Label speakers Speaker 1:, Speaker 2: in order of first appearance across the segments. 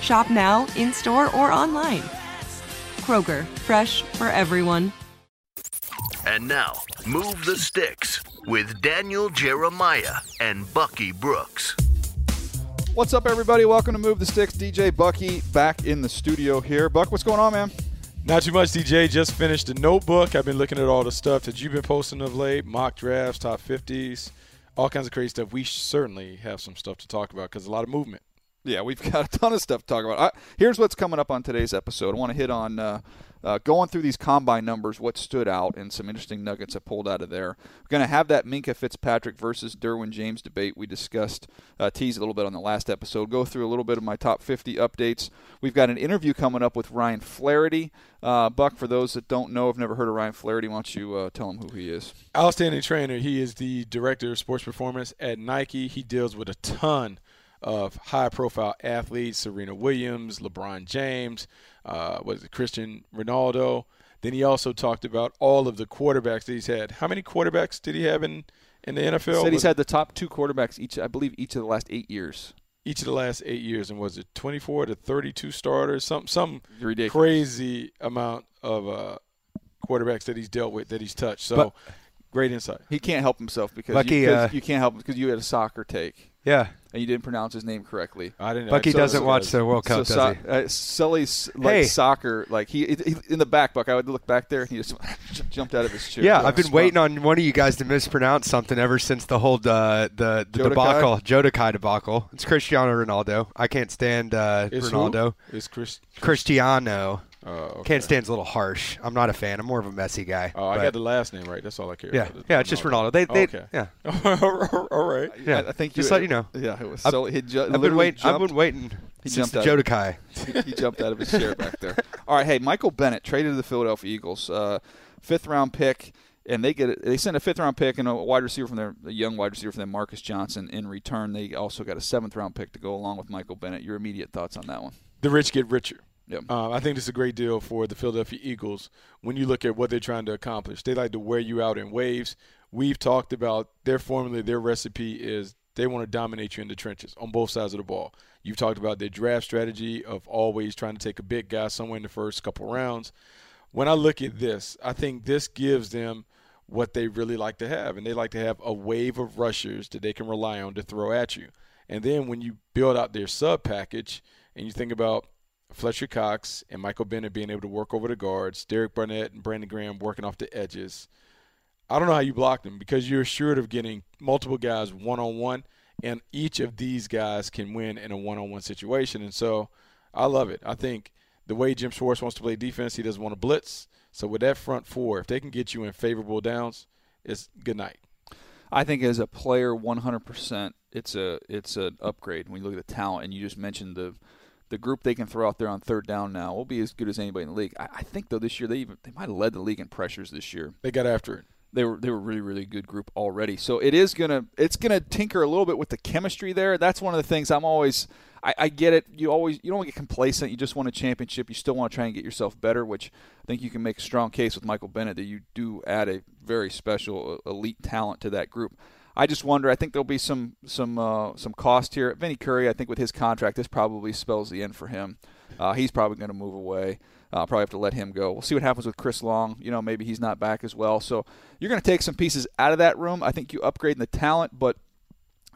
Speaker 1: Shop now, in store, or online. Kroger, fresh for everyone.
Speaker 2: And now, Move the Sticks with Daniel Jeremiah and Bucky Brooks.
Speaker 3: What's up, everybody? Welcome to Move the Sticks. DJ Bucky back in the studio here. Buck, what's going on, man?
Speaker 4: Not too much, DJ. Just finished the notebook. I've been looking at all the stuff that you've been posting of late mock drafts, top 50s, all kinds of crazy stuff. We certainly have some stuff to talk about because a lot of movement.
Speaker 3: Yeah, we've got a ton of stuff to talk about. I, here's what's coming up on today's episode. I want to hit on uh, uh, going through these combine numbers, what stood out, and some interesting nuggets I pulled out of there. We're going to have that Minkah Fitzpatrick versus Derwin James debate we discussed, uh, teased a little bit on the last episode. Go through a little bit of my top 50 updates. We've got an interview coming up with Ryan Flaherty. Uh, Buck, for those that don't know, have never heard of Ryan Flaherty, why don't you uh, tell them who he is?
Speaker 4: Outstanding trainer. He is the director of sports performance at Nike. He deals with a ton of high profile athletes Serena Williams, LeBron James, uh, was it Christian Ronaldo. Then he also talked about all of the quarterbacks that he's had. How many quarterbacks did he have in, in the NFL?
Speaker 3: Said he's had the top two quarterbacks each, I believe, each of the last eight years.
Speaker 4: each of the last eight years, and was it 24 to 32 starters? Some some
Speaker 3: Ridiculous.
Speaker 4: crazy amount of uh, quarterbacks that he's dealt with, that he's touched. So
Speaker 5: But-
Speaker 4: great insight.
Speaker 3: He can't help himself because
Speaker 5: Bucky,
Speaker 3: you, 'cause
Speaker 5: uh,
Speaker 3: you can't help him because you had a soccer take
Speaker 5: Yeah.
Speaker 3: and you didn't pronounce his name correctly.
Speaker 4: I didn't.
Speaker 5: Bucky
Speaker 4: I
Speaker 5: doesn't
Speaker 4: those
Speaker 5: watch the World Cup,
Speaker 3: so
Speaker 5: does
Speaker 3: so,
Speaker 5: he?
Speaker 3: uh, Sully's like
Speaker 5: Hey.
Speaker 3: soccer, like he, he in the back. Buck, I would look back there and he just jumped out of his chair.
Speaker 5: Yeah, I've been
Speaker 3: Spun.
Speaker 5: waiting on one of you guys to mispronounce something ever since the whole uh, the the
Speaker 3: Jodakai?
Speaker 5: debacle, Jodakai debacle. It's Cristiano Ronaldo. I can't stand uh,
Speaker 4: Is
Speaker 5: Ronaldo.
Speaker 4: Who? Is Chris?
Speaker 5: Cristiano.
Speaker 4: Oh, okay.
Speaker 5: Can't stand's a little harsh. I'm not a fan. I'm more of a Messi guy.
Speaker 4: Oh, I got the last name right. That's all I care.
Speaker 5: yeah,
Speaker 4: about.
Speaker 5: yeah. It's just Ronaldo. They, they,
Speaker 4: okay.
Speaker 5: yeah.
Speaker 4: all right.
Speaker 5: Yeah,
Speaker 3: I, I think
Speaker 5: just
Speaker 3: you,
Speaker 5: let you know.
Speaker 3: Yeah, it was
Speaker 5: I've-
Speaker 3: He ju-
Speaker 5: I've been
Speaker 3: literally
Speaker 5: waiting. I've been waiting
Speaker 3: He
Speaker 5: since
Speaker 3: jumped
Speaker 5: the
Speaker 3: out of-
Speaker 5: Jodakai.
Speaker 3: he jumped out of his chair back there. All right, hey, Michael Bennett traded to the Philadelphia Eagles, uh, fifth round pick, and they get it. They send a fifth round pick and a wide receiver from their a young wide receiver from them, Marcus Johnson. In return, they also got a seventh round pick to go along with Michael Bennett. Your immediate thoughts on that one?
Speaker 4: The rich get richer.
Speaker 3: Yep.
Speaker 4: Um, I think this is a great deal for the Philadelphia Eagles when you look at what they're trying to accomplish. They like to wear you out in waves. We've talked about their formula, their recipe is they want to dominate you in the trenches on both sides of the ball. You've talked about their draft strategy of always trying to take a big guy somewhere in the first couple rounds. When I look at this, I think this gives them what they really like to have, and they like to have a wave of rushers that they can rely on to throw at you. And then when you build out their sub package and you think about Fletcher Cox and Michael Bennett being able to work over the guards, Derek Barnett and Brandon Graham working off the edges. I don't know how you block them because you're assured of getting multiple guys one on one, and each of these guys can win in a one on one situation. And so I love it. I think the way Jim Schwartz wants to play defense, he doesn't want to blitz. So with that front four, if they can get you in favorable downs, it's good night.
Speaker 3: I think as a player, 100%, it's a it's an upgrade when you look at the talent. And you just mentioned the the group they can throw out there on third down now will be as good as anybody in the league. I, I think though this year they even they might have led the league in pressures this year.
Speaker 4: They got after it.
Speaker 3: they were they were really really good group already. So it is gonna it's gonna tinker a little bit with the chemistry there. That's one of the things I'm always I, I get it. You always you don't want to get complacent. You just want a championship. You still want to try and get yourself better, which I think you can make a strong case with Michael Bennett that you do add a very special uh, elite talent to that group. I just wonder. I think there'll be some some uh, some cost here. Vinny Curry, I think with his contract, this probably spells the end for him. Uh, he's probably going to move away. Uh, probably have to let him go. We'll see what happens with Chris Long. You know, maybe he's not back as well. So you're going to take some pieces out of that room. I think you upgrade in the talent, but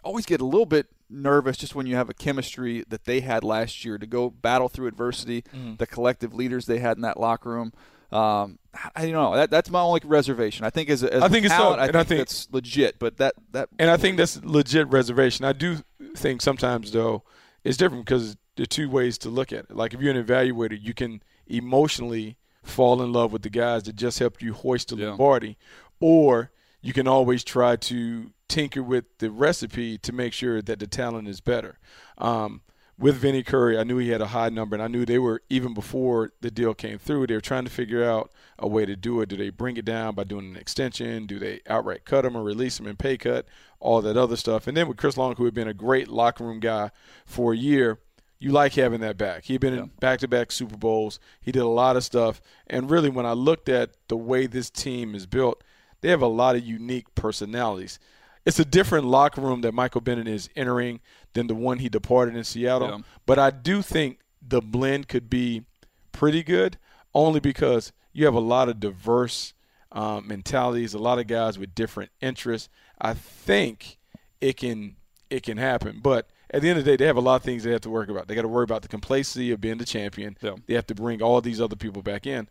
Speaker 3: always get a little bit nervous just when you have a chemistry that they had last year to go battle through adversity, mm. the collective leaders they had in that locker room. Um, I don't know. That, that's my only reservation. I think as, as
Speaker 4: I think
Speaker 3: talent,
Speaker 4: it's
Speaker 3: so. I, think I think it's legit. But that that
Speaker 4: and I think that's legit reservation. I do think sometimes though it's different because there are two ways to look at it. Like if you're an evaluator, you can emotionally fall in love with the guys that just helped you hoist the yeah. Lombardi, or you can always try to tinker with the recipe to make sure that the talent is better. Um, with Vinny Curry, I knew he had a high number, and I knew they were even before the deal came through. They were trying to figure out a way to do it. Do they bring it down by doing an extension? Do they outright cut him or release him in pay cut? All that other stuff. And then with Chris Long, who had been a great locker room guy for a year, you like having that back. He'd been yeah. in back-to-back Super Bowls. He did a lot of stuff, and really, when I looked at the way this team is built, they have a lot of unique personalities. It's a different locker room that Michael Bennett is entering than the one he departed in Seattle. Yeah. But I do think the blend could be pretty good, only because you have a lot of diverse um, mentalities, a lot of guys with different interests. I think it can it can happen, but at the end of the day, they have a lot of things they have to work about. They got to worry about the complacency of being the champion. Yeah. They have to bring all these other people back in.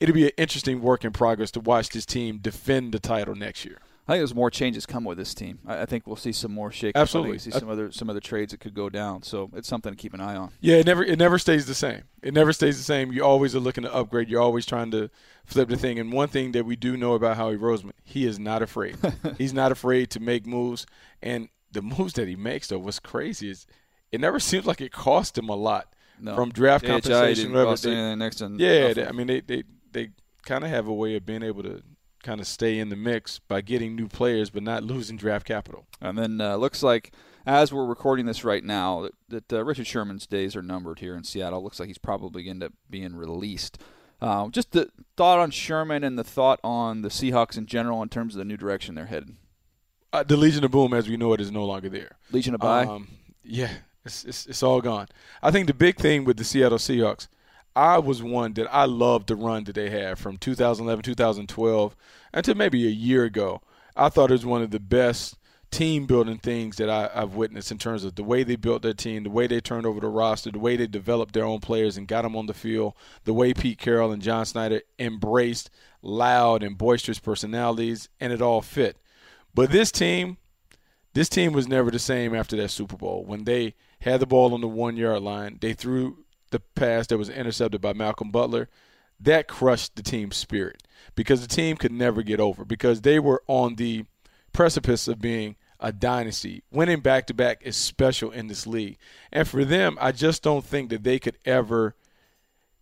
Speaker 4: It'll be an interesting work in progress to watch this team defend the title next year.
Speaker 3: I think there's more changes come with this team. I, think we'll see some more shake.
Speaker 4: Absolutely, we
Speaker 3: see some other some other trades that could go down. So it's something to keep an eye on.
Speaker 4: Yeah, it never it never stays the same. It never stays the same. You always are looking to upgrade. You're always trying to flip the thing. And one thing that we do know about Howie Roseman, he is not afraid. He's not afraid to make moves. And the moves that he makes, though, what's crazy is it never seems like it cost him a lot no. from draft compensation.
Speaker 3: Cost they, next to
Speaker 4: yeah, they, I mean they they they kind of have a way of being able to kind of stay in the mix by getting new players, but not losing draft capital.
Speaker 3: And then uh, looks like as we're recording this right now, that, that uh, Richard Sherman's days are numbered here in Seattle. Looks like he's probably going to end up being released. Uh, just the thought on Sherman and the thought on the Seahawks in general in terms of the new direction they're headed
Speaker 4: uh, the Legion of Boom, as we know it, is no longer there.
Speaker 3: Legion of Bye.
Speaker 4: Um, yeah, it's, it's, it's all gone. I think the big thing with the Seattle Seahawks, I was one that I loved the run that they had from 2011, 2012, until maybe a year ago. I thought it was one of the best team building things that I, have witnessed in terms of the way they built their team, the way they turned over the roster, the way they developed their own players and got them on the field, the way Pete Carroll and John Schneider embraced loud and boisterous personalities, and it all fit. But this team, this team was never the same after that Super Bowl. When they had the ball on the one yard line, they threw the pass that was intercepted by Malcolm Butler. That crushed the team's spirit because the team could never get over because they were on the precipice of being a dynasty. Winning back to back is special in this league. And for them, I just don't think that they could ever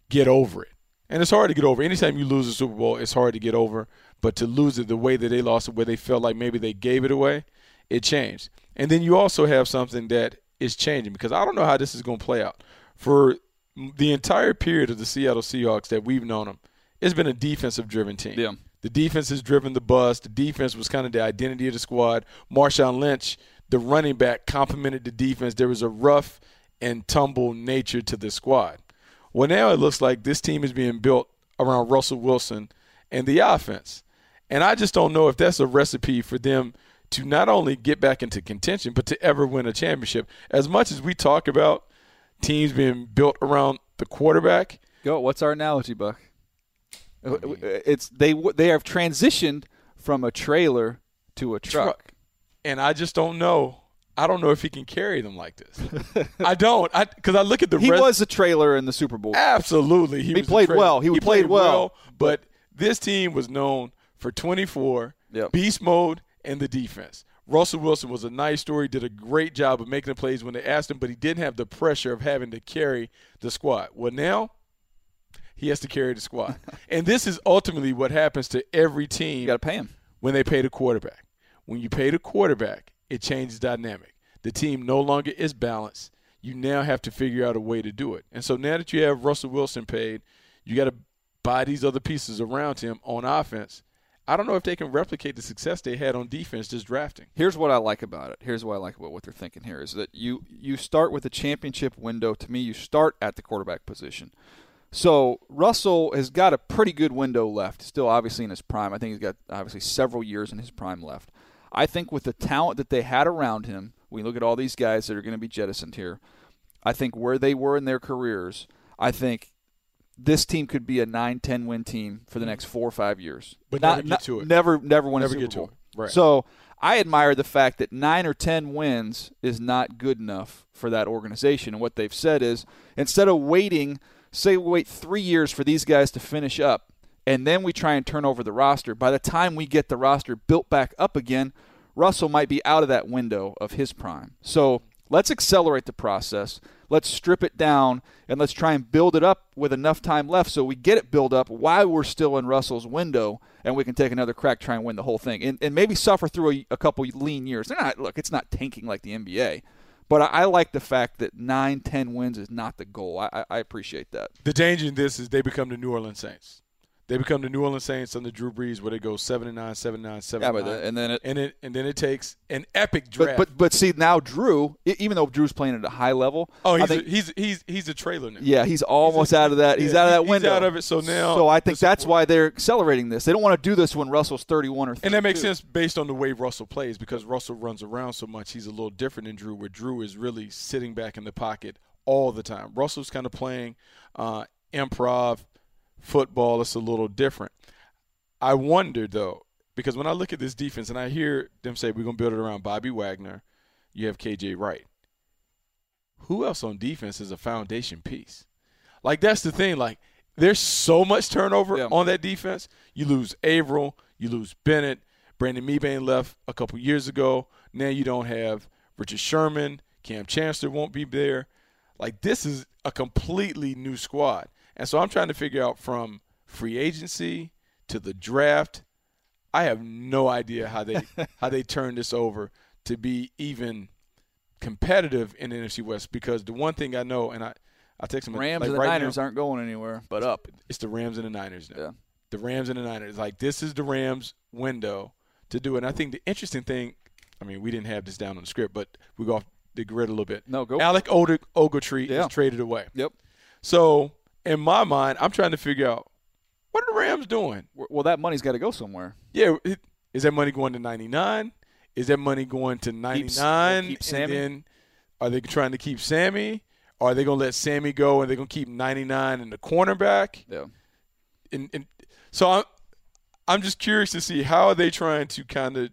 Speaker 4: get over it. And it's hard to get over. Anytime you lose a Super Bowl, it's hard to get over. But to lose it the way that they lost it, where they felt like maybe they gave it away, it changed. And then you also have something that is changing because I don't know how this is going to play out. For the entire period of the Seattle Seahawks that we've known them, it's been a defensive driven team.
Speaker 3: Yeah.
Speaker 4: The defense has driven the bus. The defense was kind of the identity of the squad. Marshawn Lynch, the running back, complemented the defense. There was a rough and tumble nature to the squad. Well, now it looks like this team is being built around Russell Wilson and the offense. And I just don't know if that's a recipe for them to not only get back into contention, but to ever win a championship. As much as we talk about teams being built around the quarterback.
Speaker 3: Go. What's our analogy, Buck? Uh, it's they they have transitioned from a trailer to a truck. truck.
Speaker 4: And I just don't know. I don't know if he can carry them like this. I don't. I because I look at the.
Speaker 3: He was a trailer in the Super Bowl.
Speaker 4: Absolutely,
Speaker 3: he, he played well. He, he played, played well, well,
Speaker 4: but this team was known for 24, yep. beast mode, and the defense. Russell Wilson was a nice story, did a great job of making the plays when they asked him, but he didn't have the pressure of having to carry the squad. Well, now he has to carry the squad. and this is ultimately what happens to every team.
Speaker 3: You got to pay him.
Speaker 4: when they pay the quarterback. When you pay the quarterback, it changes dynamic. The team no longer is balanced. You now have to figure out a way to do it. And so now that you have Russell Wilson paid, you got to buy these other pieces around him on offense. I don't know if they can replicate the success they had on defense just drafting.
Speaker 3: Here's what I like about it. Here's what I like about what they're thinking here is that you you start with the championship window. To me, you start at the quarterback position. So Russell has got a pretty good window left. Still, obviously in his prime. I think he's got obviously several years in his prime left. I think with the talent that they had around him, we look at all these guys that are going to be jettisoned here. I think where they were in their careers, I think this team could be a 9-10 win team for the next mm-hmm. four or five years.
Speaker 4: But
Speaker 3: Not-
Speaker 4: never get to it.
Speaker 3: Never, never win
Speaker 4: Never
Speaker 3: a Super
Speaker 4: get to
Speaker 3: Bowl.
Speaker 4: it. Right.
Speaker 3: So I admire the fact that nine or ten wins is not good enough for that organization. And what they've said is instead of waiting, say we wait three years for these guys to finish up, and then we try and turn over the roster. By the time we get the roster built back up again, Russell might be out of that window of his prime. So let's accelerate the process. Let's strip it down and let's try and build it up with enough time left so we get it built up while we're still in Russell's window and we can take another crack, try and win the whole thing, and, and maybe suffer through a, a couple lean years. They're not look, it's not tanking like the NBA, but I, I like the fact that nine, ten wins is not the goal. I, I, I appreciate that.
Speaker 4: The danger in this is they become the New Orleans Saints. They become the New Orleans Saints under Drew Brees, where they go seven and nine, seven and nine, seven
Speaker 3: Yeah, but
Speaker 4: nine,
Speaker 3: and then it-
Speaker 4: and it and then it takes an epic
Speaker 3: But,
Speaker 4: draft.
Speaker 3: but but see now Drew, even though Drew's playing at a high level,
Speaker 4: oh, he's
Speaker 3: think
Speaker 4: a, he's he's he's a trailer now.
Speaker 3: Yeah, he's almost
Speaker 4: He's a-
Speaker 3: out of that. He's
Speaker 4: yeah,
Speaker 3: out of that
Speaker 4: he's
Speaker 3: window.
Speaker 4: out of it, so now
Speaker 3: so I think that's why they're accelerating this. They don't want to do this when Russell's 31 or 32.
Speaker 4: And that makes sense based on the way Russell plays because Russell runs around so much. He's a little different than Drew, where Drew is really sitting back in the pocket all the time. Russell's kind of playing uh, improv football. It's a little different. I wonder, though, because when I look at this defense and I hear them say we're going to build it around Bobby Wagner, you have KJ Wright. Who else on defense is a foundation piece? Like, that's the thing. Like, there's so much turnover
Speaker 3: Yeah.
Speaker 4: on that defense. You lose Avril, you lose Bennett. Brandon Mebane left a couple years ago. Now you don't have Richard Sherman. Kam Chancellor won't be there. Like, this is a completely new squad. And so I'm trying to figure out from free agency to the draft. I have no idea how they how they turn this over to be even competitive in the NFC West because the one thing I know, and I, I text them
Speaker 3: Rams
Speaker 4: like
Speaker 3: and the
Speaker 4: right
Speaker 3: Niners
Speaker 4: now,
Speaker 3: aren't going anywhere but up.
Speaker 4: it's the Rams and the Niners now.
Speaker 3: Yeah.
Speaker 4: The Rams and the Niners. Like this is the Rams window to do it. And I think the interesting thing, I mean, we didn't have this down on the script, but we go off the grid a little bit.
Speaker 3: No, go.
Speaker 4: Alec Ogletree Ogletree
Speaker 3: Yeah.
Speaker 4: is traded away.
Speaker 3: Yep.
Speaker 4: So in my mind, I'm trying to figure out what are the Rams doing?
Speaker 3: Well, that money's got to go somewhere.
Speaker 4: Yeah, is that money going to 99? Is that money going to 99?
Speaker 3: keep
Speaker 4: and
Speaker 3: Sammy?
Speaker 4: then are they trying to keep Sammy? Are they going to let Sammy go and they're going to keep 99 in the cornerback?
Speaker 3: Yeah.
Speaker 4: and, and so I'm I'm just curious to see how are they trying to kind of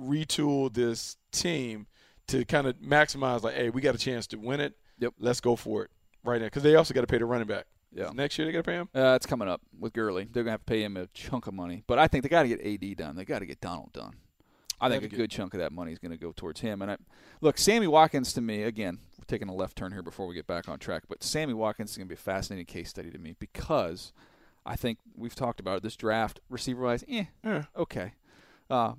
Speaker 4: retool this team to kind of maximize like, hey, we got a chance to win it.
Speaker 3: Yep.
Speaker 4: Let's go for it right now because they also got to pay the running back.
Speaker 3: Yeah.
Speaker 4: Next year they got to pay him.
Speaker 3: Uh, it's coming up with Gurley. They're gonna have to pay him a chunk of money, but I think they got to get AD done. They got to get Donald done. I think a good chunk of that money is going to go towards him. And I, look, Sammy Watkins to me again. We're taking a left turn here before we get back on track, but Sammy Watkins is going to be a fascinating case study to me because I think we've talked about it. This draft receiver wise, eh,
Speaker 4: Yeah.
Speaker 3: okay. Uh,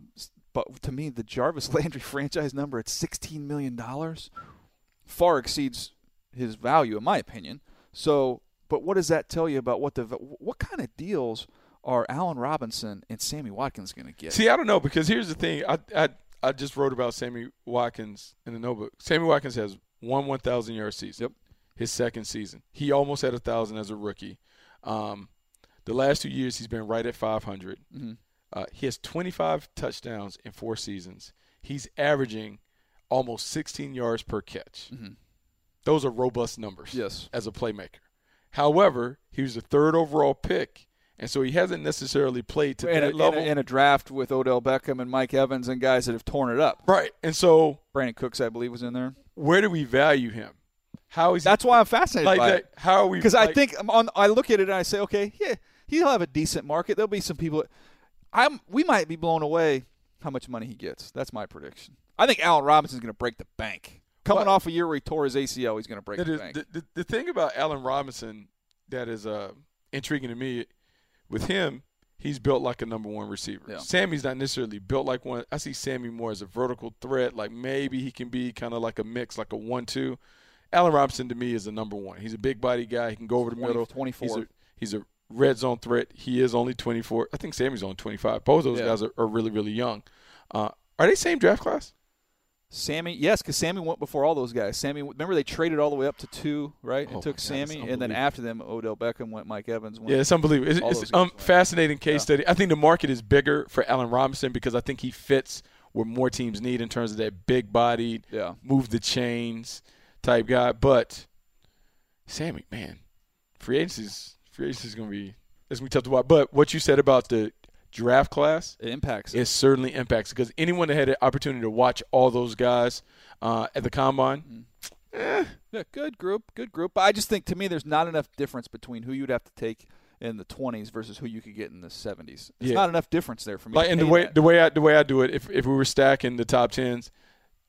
Speaker 3: but to me, the Jarvis Landry franchise number at sixteen million dollars far exceeds his value, in my opinion. So, but what does that tell you about what the what kind of deals are Allen Robinson and Sammy Watkins going to get?
Speaker 4: See, I don't know because here's the thing. I I I just wrote about Sammy Watkins in the notebook. Sammy Watkins has one 1,000 yard season.
Speaker 3: Yep.
Speaker 4: His second season, he almost had a thousand as a rookie. Um, the last two years, he's been right at 500.
Speaker 3: Mhm.
Speaker 4: Uh, he has 25 touchdowns in four seasons. He's averaging almost 16 yards per catch.
Speaker 3: Mhm.
Speaker 4: Those are robust numbers
Speaker 3: Yes.
Speaker 4: as a playmaker. However, he was the third overall pick, and so he hasn't necessarily played to
Speaker 3: in, a,
Speaker 4: that
Speaker 3: in,
Speaker 4: level.
Speaker 3: a, in a draft with Odell Beckham and Mike Evans and guys that have torn it up.
Speaker 4: right, and so
Speaker 3: Brandin Cooks, I believe, was in there.
Speaker 4: where do we value him? How is
Speaker 3: That's why I'm fascinated
Speaker 4: like
Speaker 3: by
Speaker 4: that?
Speaker 3: it.
Speaker 4: How are we?
Speaker 3: because I
Speaker 4: like-
Speaker 3: think I'm on. I look at it and I say, okay, yeah, he'll have a decent market. There'll be some people. I'm. We might be blown away how much money he gets. That's my prediction. I think Allen Robinson's going to break the bank. Coming
Speaker 4: Well-
Speaker 3: off a year where he tore his ACL, he's going to break the
Speaker 4: the, the, the thing about Allen Robinson that is uh, intriguing to me with him, he's built like a number one receiver.
Speaker 3: Yeah.
Speaker 4: Sammy's not necessarily built like one. I see Sammy more as a vertical threat. Like maybe he can be kind of like a mix, like a one-two. Allen Robinson to me is a number one. He's a big body guy. He can go over the
Speaker 3: 20
Speaker 4: middle.
Speaker 3: 24.
Speaker 4: He's a, he's a red zone threat. He is only 24. I think Sammy's only 25. Both of those
Speaker 3: Yeah.
Speaker 4: guys are, are really, really young. Uh, are they same draft class?
Speaker 3: Sammy, yes, because Sammy went before all those guys. Sammy, remember they traded all the way up to two, right?
Speaker 4: Oh
Speaker 3: It took
Speaker 4: God,
Speaker 3: Sammy, and then after them, Odell Beckham went, Mike Evans went.
Speaker 4: Yeah, it's unbelievable. It's, it's um, fascinating case
Speaker 3: Yeah.
Speaker 4: study. I think the market is bigger for Allen Robinson because I think he fits what more teams need in terms of that big bodied,
Speaker 3: Yeah.
Speaker 4: move the chains type guy. But Sammy, man, free agency's free agency is gonna be it's gonna be tough to watch. But what you said about the draft class,
Speaker 3: It impacts.
Speaker 4: it certainly impacts because anyone that had the opportunity to watch all those guys uh, at the combine, eh,
Speaker 3: Yeah, good group, good group. But I just think to me, there's not enough difference between who you'd have to take in the 20s versus who you could get in the 70s. There's
Speaker 4: Yeah.
Speaker 3: not enough difference there for me.
Speaker 4: like
Speaker 3: to
Speaker 4: and the way
Speaker 3: that.
Speaker 4: the way I the way I do it, if if we were stacking the top tens,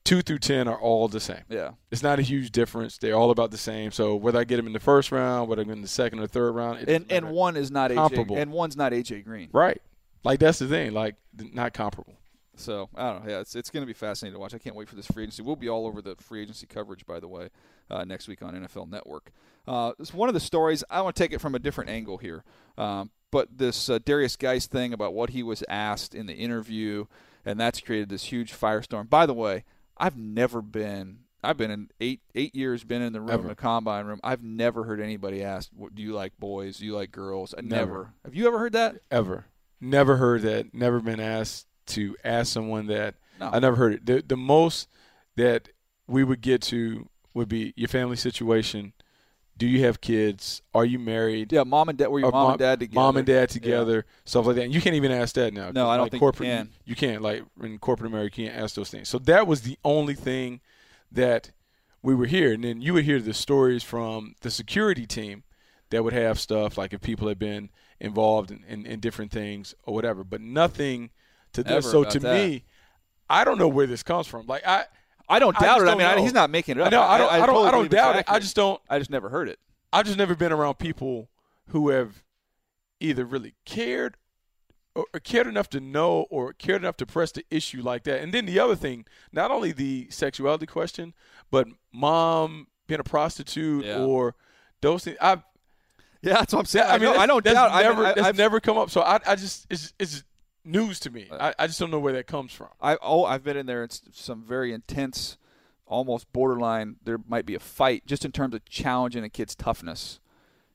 Speaker 4: two through ten are all the same.
Speaker 3: yeah,
Speaker 4: It's not a huge difference. They're all about the same. So whether I get them in the first round, whether I'm in the second or third round, it
Speaker 3: and and one is not
Speaker 4: Comparable.
Speaker 3: AJ, and one's not AJ Green.
Speaker 4: right, like that's the thing, like not comparable.
Speaker 3: So I don't know. Yeah, it's it's going to be fascinating to watch. I can't wait for this free agency. We'll be all over the free agency coverage, by the way, uh, next week on NFL Network. Uh, it's one of the stories. I want to take it from a different angle here. Um, but this uh, Derrius Guice thing about what he was asked in the interview, and that's created this huge firestorm. By the way, I've never been. I've been in eight eight years. Been in the room,
Speaker 4: Ever.
Speaker 3: in the combine room. I've never heard anybody ask, do you like, boys? Do you like girls?" I never.
Speaker 4: Never.
Speaker 3: Have you ever heard that?
Speaker 4: Ever, never heard that. Never been asked to ask someone that.
Speaker 3: No.
Speaker 4: I never heard it. The the most that we would get to would be your family situation. Do you have kids? Are you married?
Speaker 3: Yeah, mom and dad. Were your mom
Speaker 4: mom-
Speaker 3: and dad together?
Speaker 4: Mom and dad
Speaker 3: Yeah.
Speaker 4: together, stuff like that. And you can't even ask that now.
Speaker 3: No, I don't
Speaker 4: like
Speaker 3: think you
Speaker 4: corporate,
Speaker 3: can.
Speaker 4: You can't. Like in corporate America, you can't ask those things. So that was the only thing that we were here. And then you would hear the stories from the security team that would have stuff like if people had been involved in, in, in different things or whatever, but nothing to
Speaker 3: Ever
Speaker 4: this. So to
Speaker 3: that.
Speaker 4: me, I don't know where this comes from. Like I,
Speaker 3: I don't doubt
Speaker 4: just
Speaker 3: it. I
Speaker 4: don't
Speaker 3: mean, I, he's not making it
Speaker 4: I
Speaker 3: up.
Speaker 4: know I don't, I, don't,
Speaker 3: totally
Speaker 4: I don't doubt it. I just don't.
Speaker 3: I just never heard it.
Speaker 4: I've just never been around people who have either really cared or, or cared enough to know or cared enough to press the issue like that. And then the other thing, not only the sexuality question, but mom being a prostitute
Speaker 3: Yeah.
Speaker 4: or those things. I've
Speaker 3: Yeah, that's what I'm saying.
Speaker 4: I mean,
Speaker 3: I, don't doubt.
Speaker 4: Never,
Speaker 3: I,
Speaker 4: that's
Speaker 3: I've,
Speaker 4: never come up. So I, I just it's it's news to me. I, I just don't know where that comes from.
Speaker 3: I oh, I've been in there. It's some very intense, almost borderline. There might be a fight just in terms of challenging a kid's toughness.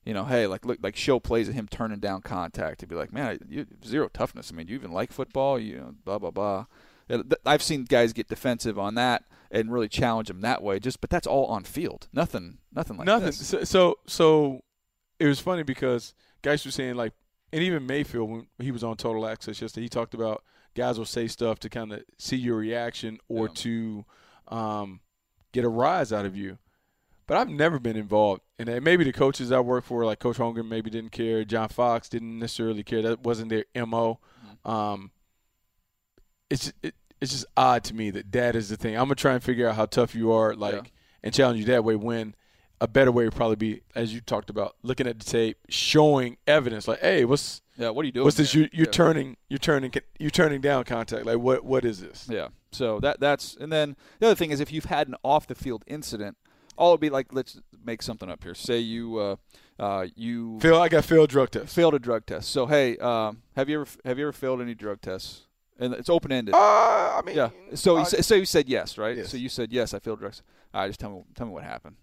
Speaker 3: You know, hey, like look, like show plays at him turning down contact to be like, man, you zero toughness. I mean, do you even like football? You know, blah blah blah. I've seen guys get defensive on that and really challenge them that way. Just, but that's all on field. Nothing, nothing like that.
Speaker 4: Nothing.
Speaker 3: this.
Speaker 4: So, so so it was funny because guys were saying like, and even Mayfield when he was on Total Access yesterday, he talked about guys will say stuff to kind of see your reaction or
Speaker 3: Yeah.
Speaker 4: to um, get a rise out of you. But I've never been involved in that. Maybe the coaches I work for, like Coach Holmgren, maybe didn't care. John Fox didn't necessarily care. That wasn't their mo. Um, it's it, it's just odd to me that that is the thing. I'm gonna try and figure out how tough you are, like,
Speaker 3: Yeah.
Speaker 4: and challenge you that way. When a better way would probably be, as you talked about, looking at the tape, showing evidence, like, hey, what's
Speaker 3: Yeah, what are you doing?
Speaker 4: what's this? You, you're
Speaker 3: Yeah.
Speaker 4: turning, you're turning, you're turning down contact. Like, what what is this?
Speaker 3: Yeah. So that that's and then the other thing is if you've had an off the field incident, all it'd be like let's make something up here. Say you uh, uh, you
Speaker 4: Phil, I got failed drug test.
Speaker 3: failed a drug test. So hey, um, have you ever have you ever failed any drug tests? And it's open ended.
Speaker 4: Uh, I mean,
Speaker 3: yeah. So you so you said yes, right?
Speaker 4: Yes.
Speaker 3: So you said yes. I failed drugs. All right, just tell me tell me what happened.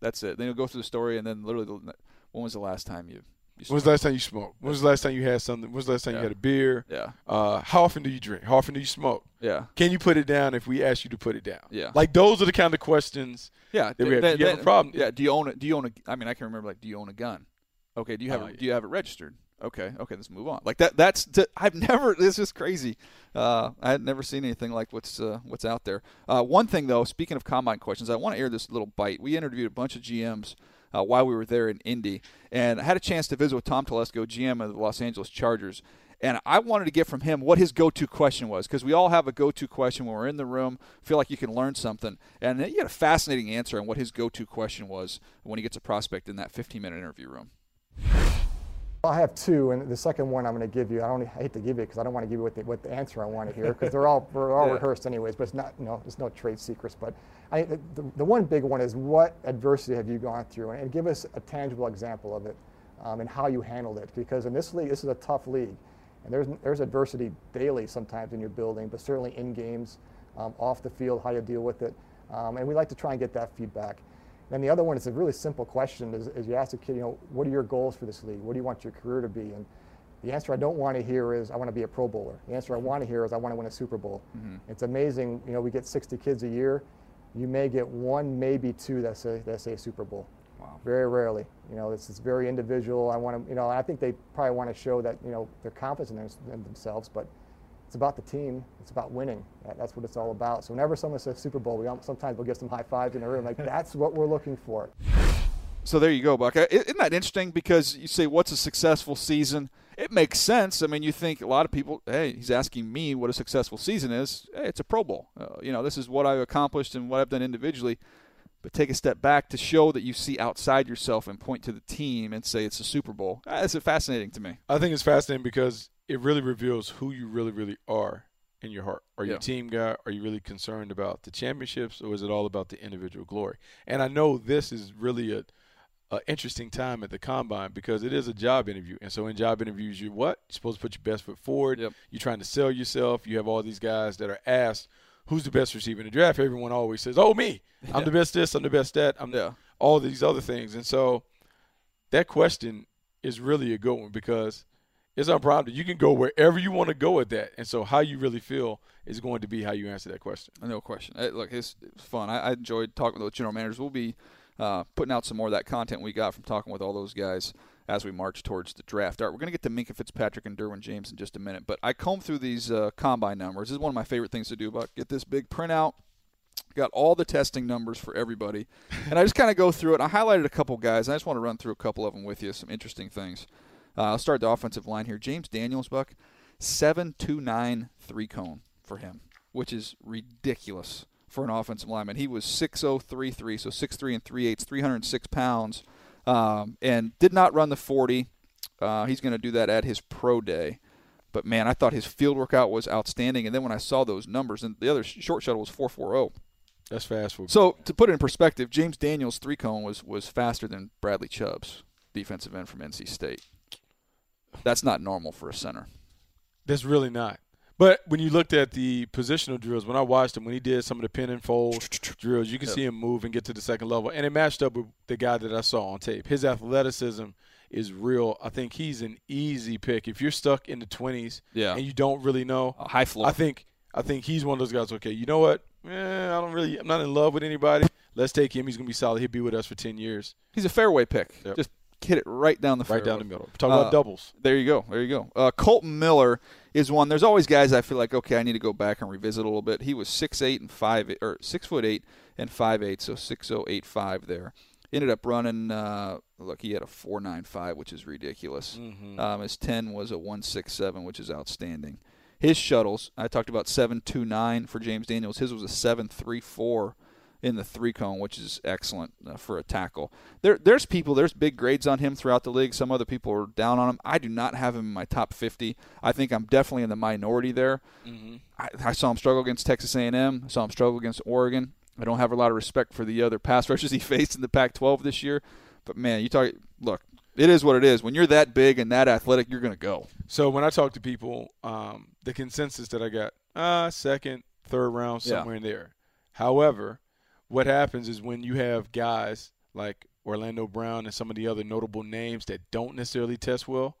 Speaker 3: That's it. Then you'll go through the story, and then literally, the- when was the last time you? you
Speaker 4: When was the last time you smoked? When was the last time you had something? When was the last time
Speaker 3: Yeah.
Speaker 4: you had a beer?
Speaker 3: Yeah.
Speaker 4: Uh, how often do you drink? How often do you smoke?
Speaker 3: Yeah.
Speaker 4: Can you put it down if we ask you to put it down?
Speaker 3: Yeah.
Speaker 4: Like those are the kind of questions.
Speaker 3: Yeah.
Speaker 4: That we have-
Speaker 3: then-
Speaker 4: you have a problem.
Speaker 3: Yeah. Do you own it? Do you own a? I mean, I can remember like, do you own a gun? Okay. Do you have?
Speaker 4: Oh,
Speaker 3: it,
Speaker 4: yeah.
Speaker 3: Do you have it registered? Okay. Okay. Let's move on. Like that. That's. I've never. This is crazy. Uh, I had never seen anything like what's uh, what's out there. Uh, one thing though, speaking of combine questions, I want to air this little bite. We interviewed a bunch of GMs. Uh, while we were there in Indy, and I had a chance to visit with Tom Telesco, GM of the Los Angeles Chargers, and I wanted to get from him what his go-to question was because we all have a go-to question when we're in the room. Feel like you can learn something, and he had a fascinating answer on what his go-to question was when he gets a prospect in that 15-minute interview room.
Speaker 6: I have two, and the second one I'm going to give you. I don't I hate to give you because I don't want to give you what the, what the answer I want to hear because they're all we're all
Speaker 3: Yeah.
Speaker 6: rehearsed anyways. But it's not you know there's no trade secrets. But I the, the, the one big one is what adversity have you gone through, and give us a tangible example of it, um, and how you handled it. Because in this league, this is a tough league, and there's there's adversity daily sometimes in your building, but certainly in games, um, off the field, how you deal with it, um, and we like to try and get that feedback. And the other one is a really simple question: is, is you ask a kid, you know, what are your goals for this league? What do you want your career to be? And the answer I don't want to hear is I want to be a Pro Bowler. The answer I mm-hmm. want to hear is I want to win a Super Bowl. Mm-hmm. It's amazing. You know, we get 60 kids a year. You may get one, maybe two that say that say Super Bowl.
Speaker 3: Wow.
Speaker 6: Very rarely. You know, it's, it's very individual. I want to, you know, I think they probably want to show that you know they're confident in, in themselves, but it's about the team. It's about winning. That, that's what it's all about. So whenever someone says Super Bowl, we al- sometimes we'll get some high fives in the room. Like that's what we're looking for.
Speaker 3: So there you go, Buck. Isn't that interesting? Because you say, "What's a successful season?" It makes sense. I mean, you think a lot of people, "Hey, he's asking me what a successful season is." Hey, it's a Pro Bowl. Uh, you know, this is what I've accomplished and what I've done individually. But take a step back to show that you see outside yourself and point to the team and say it's a Super Bowl. That's fascinating to me.
Speaker 4: I think it's fascinating because it really reveals who you really, really are in your heart. Are you
Speaker 3: Yeah.
Speaker 4: a team guy? Are you really concerned about the championships, or is it all about the individual glory? And I know this is really a, a interesting time at the combine because it is a job interview, and so in job interviews, you what you're supposed to put your best foot forward.
Speaker 3: Yep.
Speaker 4: You're trying to sell yourself. You have all these guys that are asked. Who's the best receiver in the draft? Everyone always says, "Oh, me! I'm the best. This. I'm the best. That. I'm
Speaker 3: Yeah.
Speaker 4: all these other things." And so, that question is really a good one because it's unprompted. You can go wherever you want to go with that, and so how you really feel is going to be how you answer that question.
Speaker 3: No question. Look, it's, it's fun. I, I enjoyed talking with those general managers. We'll be uh, putting out some more of that content we got from talking with all those guys as we march towards the draft. All right, we're going to get to Minkah Fitzpatrick and Derwin James in just a minute, but I combed through these uh, combine numbers. This is one of my favorite things to do. But get this big printout. Got all the testing numbers for everybody, and I just kind of go through it. I highlighted a couple guys. I just want to run through a couple of them with you. Some interesting things. Uh, I'll start the offensive line here. James Daniels, Buck, seven two nine three cone for him, which is ridiculous for an offensive lineman. He was six oh three three, so six three and three eighths, three hundred six pounds, um, and did not run the forty. Uh, he's going to do that at his pro day. But man, I thought his field workout was outstanding. And then when I saw those numbers, and the other short shuttle was four four zero.
Speaker 4: That's fast for
Speaker 3: So to put it in perspective, James Daniels three cone was was faster than Bradley Chubb's defensive end from NC State. That's not normal for a center.
Speaker 4: That's really not. But when you looked at the positional drills, when I watched him, when he did some of the pin and fold drills, you can see him move and get to the second level. And it matched up with the guy that I saw on tape. His athleticism is real. I think he's an easy pick. If you're stuck in the 20s
Speaker 3: Yeah.
Speaker 4: and you don't really know,
Speaker 3: A high floor.
Speaker 4: I think I think he's one of those guys. Okay, you know what? Eh, I don't really. I'm not in love with anybody. Let's take him. He's gonna be solid. He'll be with us for 10 years.
Speaker 3: He's a fairway pick.
Speaker 4: Yep.
Speaker 3: Just hit it right down the
Speaker 4: Right down the middle. Talk
Speaker 3: Uh,
Speaker 4: about doubles.
Speaker 3: There you go. There you go. Uh, Kolton Miller is one. There's always guys I feel like okay, I need to go back and revisit a little bit. He was six eight and five or six foot eight and five eight, so six oh eight five there. Ended up running. Uh, look, he had a four nine five, which is ridiculous. Um, his ten was a one six seven, which is outstanding. His shuttles, I talked about seven two nine for James Daniels. His was a seven three four in the three cone, which is excellent uh, for a tackle. There, there's people, there's big grades on him throughout the league. Some other people are down on him. I do not have him in my top 50. I think I'm definitely in the minority there. I, I saw him struggle against Texas A&M. I saw him struggle against Oregon. I don't have a lot of respect for the other pass rushers he faced in the Pac-12 this year. But man, you talk. Look, it is what it is. When you're that big and that athletic, you're going to go.
Speaker 4: So when I talk to people, um, the consensus that I got, uh, second, third round,
Speaker 3: Yeah.
Speaker 4: somewhere in there. However, what happens is when you have guys like Orlando Brown and some of the other notable names that don't necessarily test well,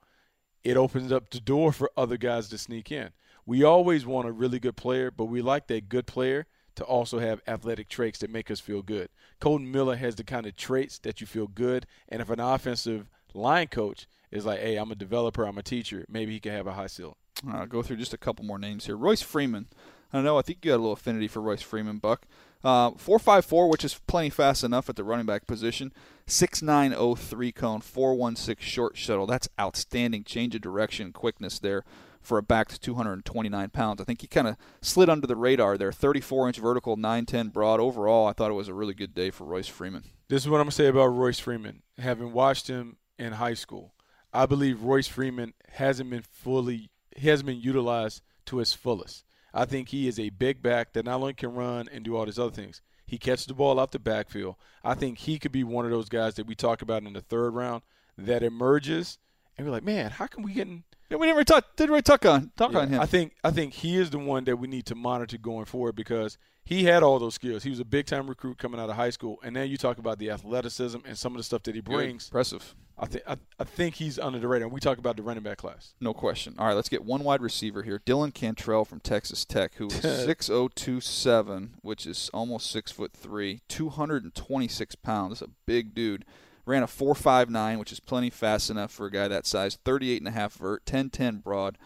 Speaker 4: it opens up the door for other guys to sneak in. We always want a really good player, but we like that good player to also have athletic traits that make us feel good. Kolton Miller has the kind of traits that you feel good, and if an offensive line coach is like, "Hey, I'm a developer, I'm a teacher," maybe he can have a high ceiling.
Speaker 3: I'll go through just a couple more names here. Royce Freeman. I don't know. I think you got a little affinity for Royce Freeman, Buck. Uh, 4.54, which is plenty fast enough at the running back position. 6.903 cone, 4.16 short shuttle. That's outstanding change of direction, quickness there for a back to 229 pounds. I think he kind of slid under the radar there. 34 inch vertical, 9.10 broad. Overall, I thought it was a really good day for Royce Freeman.
Speaker 4: This is what I'm gonna say about Royce Freeman. Having watched him in high school, I believe Royce Freeman hasn't been fully he hasn't been utilized to his fullest. I think he is a big back that not only can run and do all these other things. He catches the ball off the backfield. I think he could be one of those guys that we talk about in the third round that emerges and we're like, man, how come we getting
Speaker 3: Yeah, we never talk, didn't really talk on talk
Speaker 4: yeah,
Speaker 3: on him.
Speaker 4: I think I think he is the one that we need to monitor going forward because he had all those skills. He was a big time recruit coming out of high school, and now you talk about the athleticism and some of the stuff that he
Speaker 3: Good.
Speaker 4: brings.
Speaker 3: impressive.
Speaker 4: I think I, I think he's under the radar. And we talk about the running back class.
Speaker 3: No question. All right, let's get one wide receiver here. Dylan Cantrell from Texas Tech, who is six oh two seven, which is almost six foot three, two hundred and twenty six pounds. That's a big dude. Ran a four five nine, which is plenty fast enough for a guy that size. Thirty eight and a half vert, ten ten broad,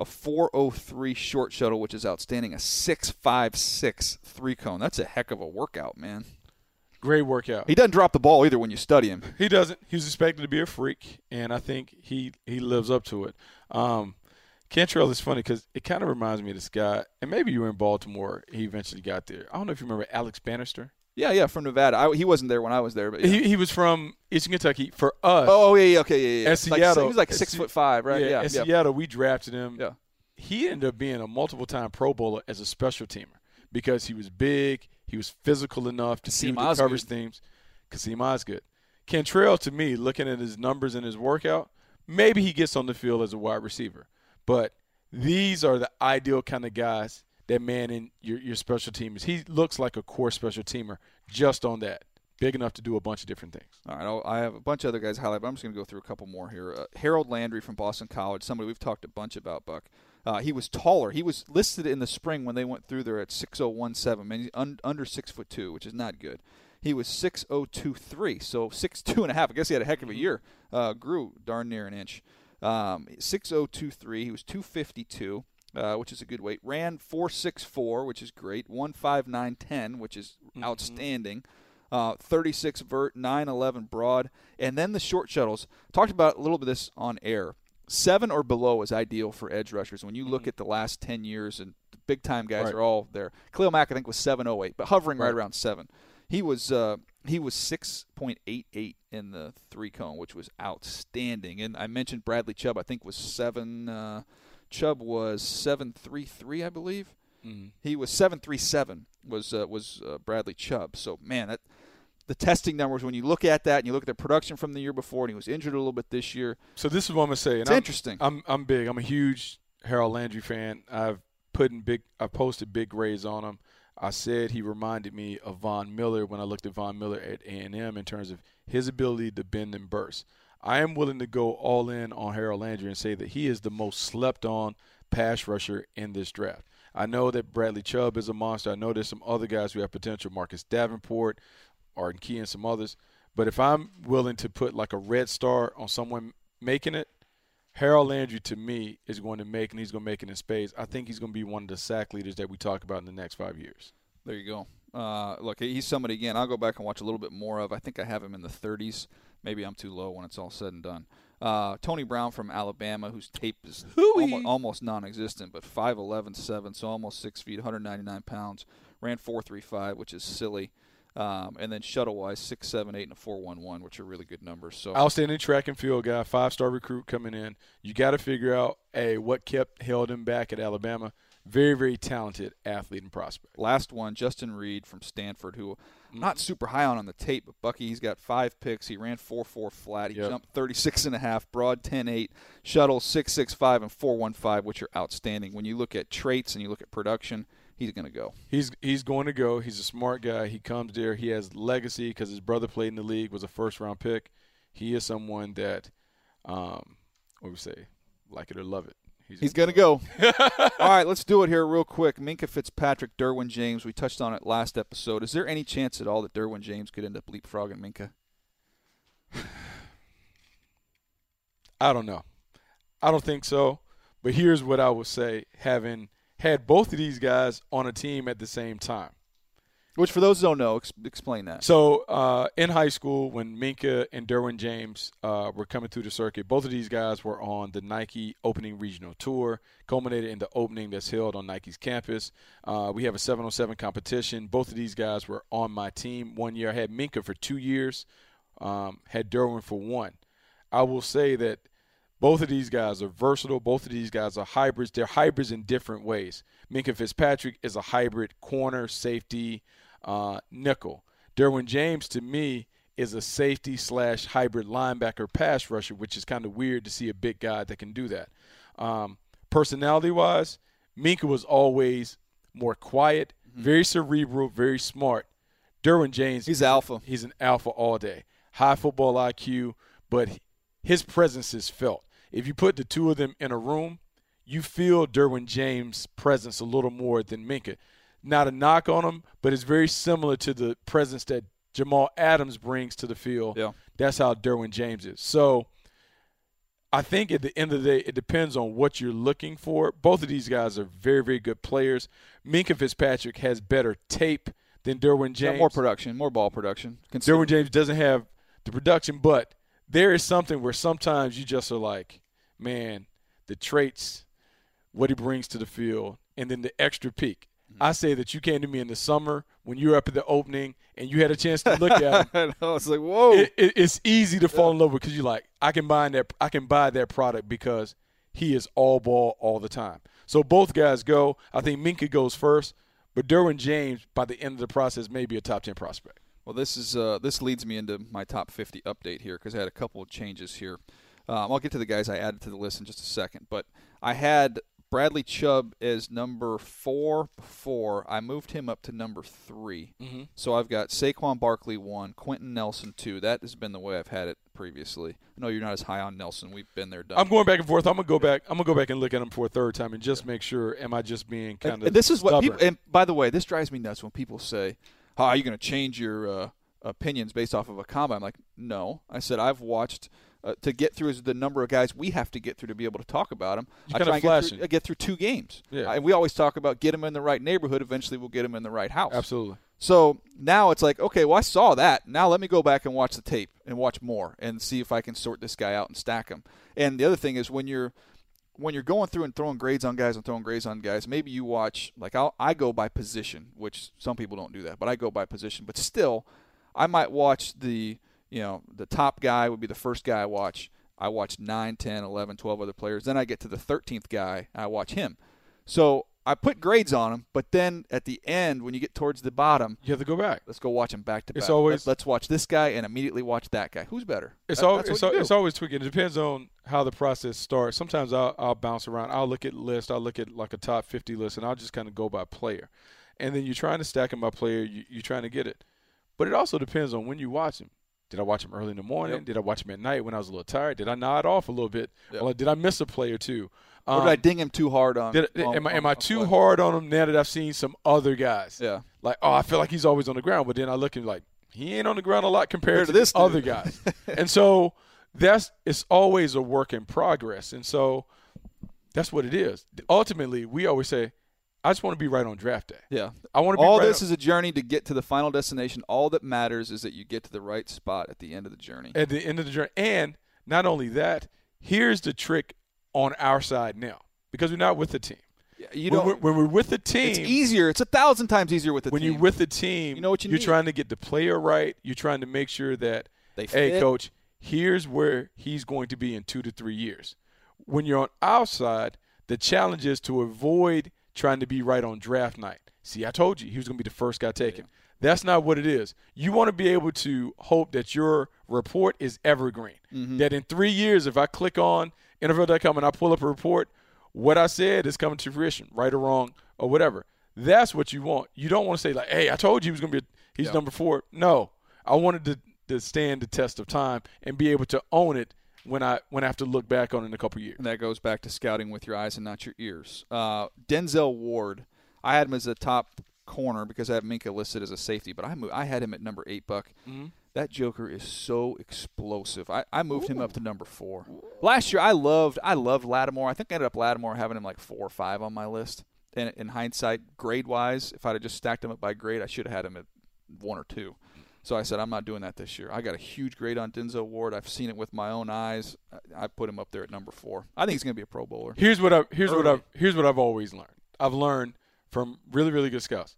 Speaker 3: a four oh three short shuttle, which is outstanding. A six five six three cone. That's a heck of a workout, man.
Speaker 4: Great workout.
Speaker 3: He doesn't drop the ball either when you study him.
Speaker 4: He doesn't. He's expected to be a freak, and I think he he lives up to it. Um, Cantrell is funny because it kind of reminds me of this guy, and maybe you were in Baltimore. He eventually got there. I don't know if you remember Alex Bannister.
Speaker 3: Yeah, yeah, from Nevada. I, he wasn't there when I was there, but yeah.
Speaker 4: He, he was from Eastern Kentucky. For us,
Speaker 3: Oh, oh, yeah, yeah, okay, yeah, yeah.
Speaker 4: At
Speaker 3: Like,
Speaker 4: Seattle-
Speaker 3: he was like six
Speaker 4: Se-
Speaker 3: foot five, right?
Speaker 4: Yeah,
Speaker 3: Yeah,
Speaker 4: at
Speaker 3: yeah.
Speaker 4: Seattle, we drafted him.
Speaker 3: Yeah.
Speaker 4: He ended up being a multiple time Pro Bowler as a special teamer because he was big, he was physical enough to see the coverage themes. Kassim Osgood. Cantrell, to me, looking at his numbers and his workout, maybe he gets on the field as a wide receiver. But these are the ideal kind of guys that man in your, your special teamers. He looks like a core special teamer just on that. Big enough to do a bunch of different things.
Speaker 3: All right, I'll, I have a bunch of other guys highlight, but I'm just going to go through a couple more here. Uh, Harold Landry from Boston College, somebody we've talked a bunch about, Buck. Uh, he was taller. He was listed in the spring when they went through there at 6017, man, he's un, under six foot two, which is not good. He was 6023, so six two and a half. I guess he had a heck of a year. Uh, grew darn near an inch. Um, 6023. He was 252. Uh, which is a good weight. Ran 464, which is great. 15910, which is outstanding. Uh, 36 vert, 911 broad, and then the short shuttles. Talked about a little bit of this on air. Seven or below is ideal for edge rushers. When you look at the last 10 years, and the big time guys
Speaker 4: Right.
Speaker 3: are all there. Khalil Mack, I think, was 708, but hovering right,
Speaker 4: Right.
Speaker 3: around seven. He was uh, he was 6.88 in the three cone, which was outstanding. And I mentioned Bradley Chubb. I think was seven. Uh, Chubb was 733, I believe. He was 737 was uh, was uh, Bradley Chubb. So man, that the testing numbers when you look at that and you look at the production from the year before, and he was injured a little bit this year.
Speaker 4: So this is what I'm gonna say. And
Speaker 3: It's
Speaker 4: I'm,
Speaker 3: interesting.
Speaker 4: I'm I'm big. I'm a huge Harold Landry fan. I've put in big. I posted big grades on him. I said he reminded me of Von Miller when I looked at Von Miller at A&M in terms of his ability to bend and burst. I am willing to go all in on Harold Landry and say that he is the most slept on pass rusher in this draft. I know that Bradley Chubb is a monster. I know there's some other guys who have potential, Marcus Davenport, Arden Key, and some others. But if I'm willing to put like a red star on someone making it, Harold Landry to me is going to make, and he's going to make it in spades. I think he's going to be one of the sack leaders that we talk about in the next five years.
Speaker 3: There you go. Uh, look, he's somebody again. I'll go back and watch a little bit more of. I think I have him in the 30s. Maybe I'm too low when it's all said and done. Uh, Tony Brown from Alabama, whose tape is almost, almost non-existent, but 5'11", 7, so almost six feet, 199 pounds. Ran 4.35, which is silly. Um, and then shuttle-wise, six, seven, eight, and a 4.11, which are really good numbers. So
Speaker 4: Outstanding track and field guy, five star recruit coming in. You got to figure out a what kept held him back at Alabama. Very very talented athlete and prospect.
Speaker 3: Last one, Justin Reid from Stanford, who I'm not super high on on the tape, but Bucky, he's got five picks. He ran 4-4 flat. He
Speaker 4: Yep.
Speaker 3: jumped 36 and a half, broad 10-8, shuttle 6-6-5 and 4-1-5, which are outstanding. When you look at traits and you look at production, he's going to go.
Speaker 4: He's he's going to go. He's a smart guy. He comes there. He has legacy because his brother played in the league, was a first round pick. He is someone that, um, what do we say, like it or love it.
Speaker 3: He's going to go. All right, let's do it here real quick. Minkah Fitzpatrick, Derwin James. We touched on it last episode. Is there any chance at all that Derwin James could end up leapfrogging Minkah?
Speaker 4: I don't know. I don't think so. But here's what I would say: having had both of these guys on a team at the same time.
Speaker 3: Which, for those who don't know, ex- explain that.
Speaker 4: So uh, in high school, when Minkah and Derwin James uh, were coming through the circuit, both of these guys were on the Nike Opening Regional Tour, culminated in the opening that's held on Nike's campus. Uh, we have a 707 competition. Both of these guys were on my team one year. I had Minkah for two years, um, had Derwin for one. I will say that Both of these guys are versatile. Both of these guys are hybrids. They're hybrids in different ways. Minkah Fitzpatrick is a hybrid corner, safety, uh, nickel. Derwin James, to me, is a safety slash hybrid linebacker pass rusher, which is kind of weird to see a big guy that can do that. Um, personality wise, Minkah was always more quiet,
Speaker 3: Mm-hmm.
Speaker 4: very cerebral, very smart. Derwin James,
Speaker 3: He's alpha.
Speaker 4: He's an alpha all day. High football IQ, but his presence is felt. If you put the two of them in a room, you feel Derwin James' presence a little more than Minkah. Not a knock on him, but it's very similar to the presence that Jamal Adams brings to the field.
Speaker 3: Yeah.
Speaker 4: That's how Derwin James is. So I think at the end of the day, it depends on what you're looking for. Both of these guys are very, very good players. Minkah Fitzpatrick has better tape than Derwin James.
Speaker 3: more production, more ball production.
Speaker 4: Derwin James doesn't have the production, but there is something where sometimes you just are like, man, the traits, what he brings to the field, and then the extra peak.
Speaker 3: Mm-hmm.
Speaker 4: I say that you came to me in the summer when you were up at the opening and you had a chance to look at him.
Speaker 3: I was like, whoa.
Speaker 4: It, it, it's easy to fall in love with because you're like, I can buy that. I can buy that product because he is all ball all the time. So both guys go. I think Minkah goes first, but Derwin James by the end of the process may be a top ten prospect.
Speaker 3: Well, this is uh, this leads me into my top 50 update here because I had a couple of changes here. Um, I'll get to the guys I added to the list in just a second, but I had Bradley Chubb as number four before. I moved him up to number 3
Speaker 4: Mhm.
Speaker 3: So I've got Saquon Barkley one, Quenton Nelson two. That has been the way I've had it previously. I know you're not as high on Nelson. We've been there, done.
Speaker 4: I'm going back and forth. I'm gonna go back. I'm gonna go back and look at him for a third time and just make sure. Am I just being kind
Speaker 3: And-
Speaker 4: of?
Speaker 3: and this is what people. And by the way, this drives me nuts when people say, "How are you going to change your uh, opinions based off of a combine?" I'm like, no. I said I've watched. Uh, to get through is the number of guys we have to get through to be able to talk about them. I try and get through, I get through two games.
Speaker 4: Yeah.
Speaker 3: and we always talk about get them in the right neighborhood. Eventually, we'll get them in the right house.
Speaker 4: Absolutely.
Speaker 3: So now it's like, okay, well, I saw that. Now let me go back and watch the tape and watch more and see if I can sort this guy out and stack him. And the other thing is when you're when you're going through and throwing grades on guys and throwing grades on guys, maybe you watch like I'll, I go by position, which some people don't do that, but I go by position. But still, I might watch the you know the top guy would be the first guy I watch. I watch 9, 10, 11, 12 other players. Then I get to the 13th guy. I watch him. So I put grades on him, but then at the end, when you get towards the bottom,
Speaker 4: You have to go back.
Speaker 3: let's go watch them back to back.
Speaker 4: It's always-
Speaker 3: let's, watch this guy and immediately watch that guy. Who's better?
Speaker 4: It's
Speaker 3: That-
Speaker 4: all,
Speaker 3: that's
Speaker 4: it's,
Speaker 3: what
Speaker 4: al-
Speaker 3: you do.
Speaker 4: it's always tweaking. It depends on how the process starts. Sometimes I'll, I'll bounce around. I'll look at lists. I'll look at like a top 50 list, and I'll just kind of go by player. And then you're trying to stack him by player. You, you're trying to get it. But it also depends on when you watch him. Did I watch him early in the morning?
Speaker 3: Yep.
Speaker 4: Did I watch him at night when I was a little tired? Did I nod off a little bit?
Speaker 3: Yep.
Speaker 4: Or did I miss a play or two?
Speaker 3: or did I
Speaker 4: Um,
Speaker 3: ding him too hard on?
Speaker 4: did,
Speaker 3: on-
Speaker 4: am I, am I too
Speaker 3: play?
Speaker 4: hard on him now that I've seen some other guys?
Speaker 3: Yeah.
Speaker 4: Like, oh, I feel like he's always on the ground, but then I look and like he ain't on the ground a lot compared to this other guys. and so that's it's always a work in progress. And so that's what it is. Ultimately, we always say, I just want to be right on draft day.
Speaker 3: Yeah.
Speaker 4: I want to be
Speaker 3: All
Speaker 4: right
Speaker 3: this
Speaker 4: on-
Speaker 3: is a journey to get to the final destination. All that matters is that you get to the right spot at the end of the journey.
Speaker 4: at the end of the journey. And not only that, here's the trick on our side now because we're not with the team.
Speaker 3: You
Speaker 4: when,
Speaker 3: know,
Speaker 4: we're, when we're with the team,
Speaker 3: it's easier. It's a thousand times easier with the team.
Speaker 4: when
Speaker 3: team.
Speaker 4: you're with the team,
Speaker 3: You know what you
Speaker 4: are trying to get the player right. You're trying to make sure that,
Speaker 3: They
Speaker 4: hey, coach, here's where he's going to be in two to three years. When you're on our side, the challenge is to avoid trying to be right on draft night. See, I told you he was going to be the first guy taken. That's not what it is. You want to be able to hope that your report is evergreen.
Speaker 3: Mm-hmm.
Speaker 4: That in three years, if I click on NFL.com and I pull up a report, what I said is coming to fruition, right or wrong or whatever. That's what you want. You don't want to say like, "Hey, I told you he was going to be. He's
Speaker 3: Yeah.
Speaker 4: number four. No, I wanted to, to stand the test of time and be able to own it when I when I have to look back on it in a couple years.
Speaker 3: And that goes back to scouting with your eyes and not your ears. Uh, Denzel Ward, I had him as a top corner because I have Minkah listed as a safety, but I moved, I had him at number eight. Buck,
Speaker 4: Mm-hmm.
Speaker 3: that Joker is so explosive. I, I moved him up to number four. Last year, I loved I loved Lattimore. I think I ended up Lattimore having him like four or five on my list. And in hindsight, grade wise, if I'd have just stacked him up by grade, I should have had him at one or two. So I said, I'm not doing that this year. I got a huge grade on Denzel Ward. I've seen it with my own eyes. I, I put him up there at number four. I think he's going to be a Pro Bowler.
Speaker 4: Here's what I here's what
Speaker 3: Early.
Speaker 4: I've here's what I've always learned. I've learned from really really good scouts.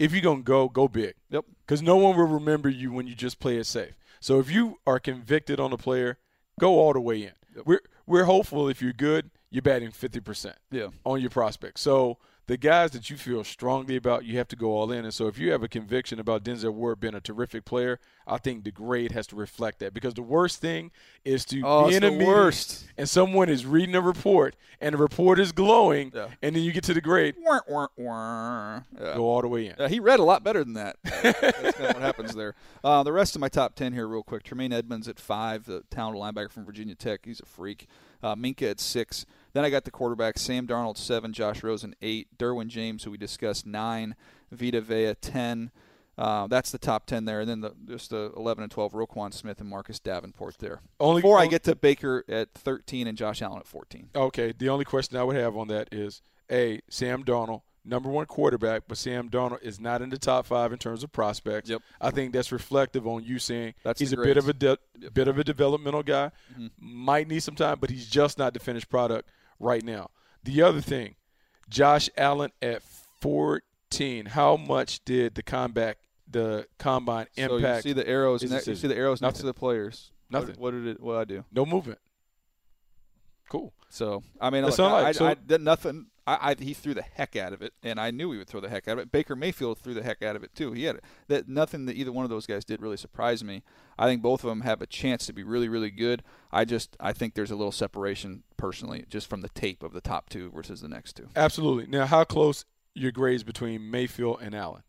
Speaker 4: If you're gonna go, go big.
Speaker 3: Yep.
Speaker 4: Because no one will remember you when you just play it safe. So if you are convicted on a player, go all the way in. We're we're hopeful if you're good, you're batting 50%
Speaker 3: Yeah.
Speaker 4: on your prospects. So the guys that you feel strongly about, you have to go all in. And so if you have a conviction about Denzel Ward being a terrific player, I think the grade has to reflect that. Because the worst thing is to
Speaker 3: Oh,
Speaker 4: be in a
Speaker 3: worst.
Speaker 4: and someone is reading a report and the report is glowing,
Speaker 3: Yeah.
Speaker 4: and then you get to the grade,
Speaker 3: Wah, wah, wah. Yeah.
Speaker 4: go all the way in.
Speaker 3: Uh, he read a lot better than that. That's kind of what happens there. Uh, the rest of my top 10 here, real quick. Tremaine Edmunds at five, the talented linebacker from Virginia Tech. He's a freak. Uh, Minkah at six. Then I got the quarterback, Sam Darnold, seven. Josh Rosen, eight. Derwin James, who we discussed, nine. Vita Vea, 10. Uh, that's the top 10 there. And then the, just the 11 and 12, Roquan Smith and Marcus Davenport there.
Speaker 4: Only-
Speaker 3: Before I get to Baker at 13 and Josh Allen at 14.
Speaker 4: Okay, the only question I would have on that is A, Sam Darnold, number one quarterback, but Sam Darnold is not in the top five in terms of prospects.
Speaker 3: Yep.
Speaker 4: I think that's reflective on you saying
Speaker 3: That's
Speaker 4: he's a bit of a de- bit of a developmental guy.
Speaker 3: Mm-hmm.
Speaker 4: Might need some time, but he's just not the finished product right now. The other thing, Josh Allen at 14. How much did the comeback, the combine
Speaker 3: So
Speaker 4: impact?
Speaker 3: you see the arrows.
Speaker 4: his
Speaker 3: Ne- you see the arrows next to the players. What-
Speaker 4: Nothing.
Speaker 3: What, did it? What I do?
Speaker 4: no movement. Cool.
Speaker 3: So I mean, look, I,
Speaker 4: like- so-
Speaker 3: I, I did nothing. I, I he threw the heck out of it, and I knew he would throw the heck out of it. Baker Mayfield threw the heck out of it too. He had that nothing that either one of those guys did really surprised me. I think both of them have a chance to be really, really good. I just I think there's a little separation personally, just from the tape of the top two versus the next two.
Speaker 4: Absolutely. Now, how close your grades between Mayfield and Allen?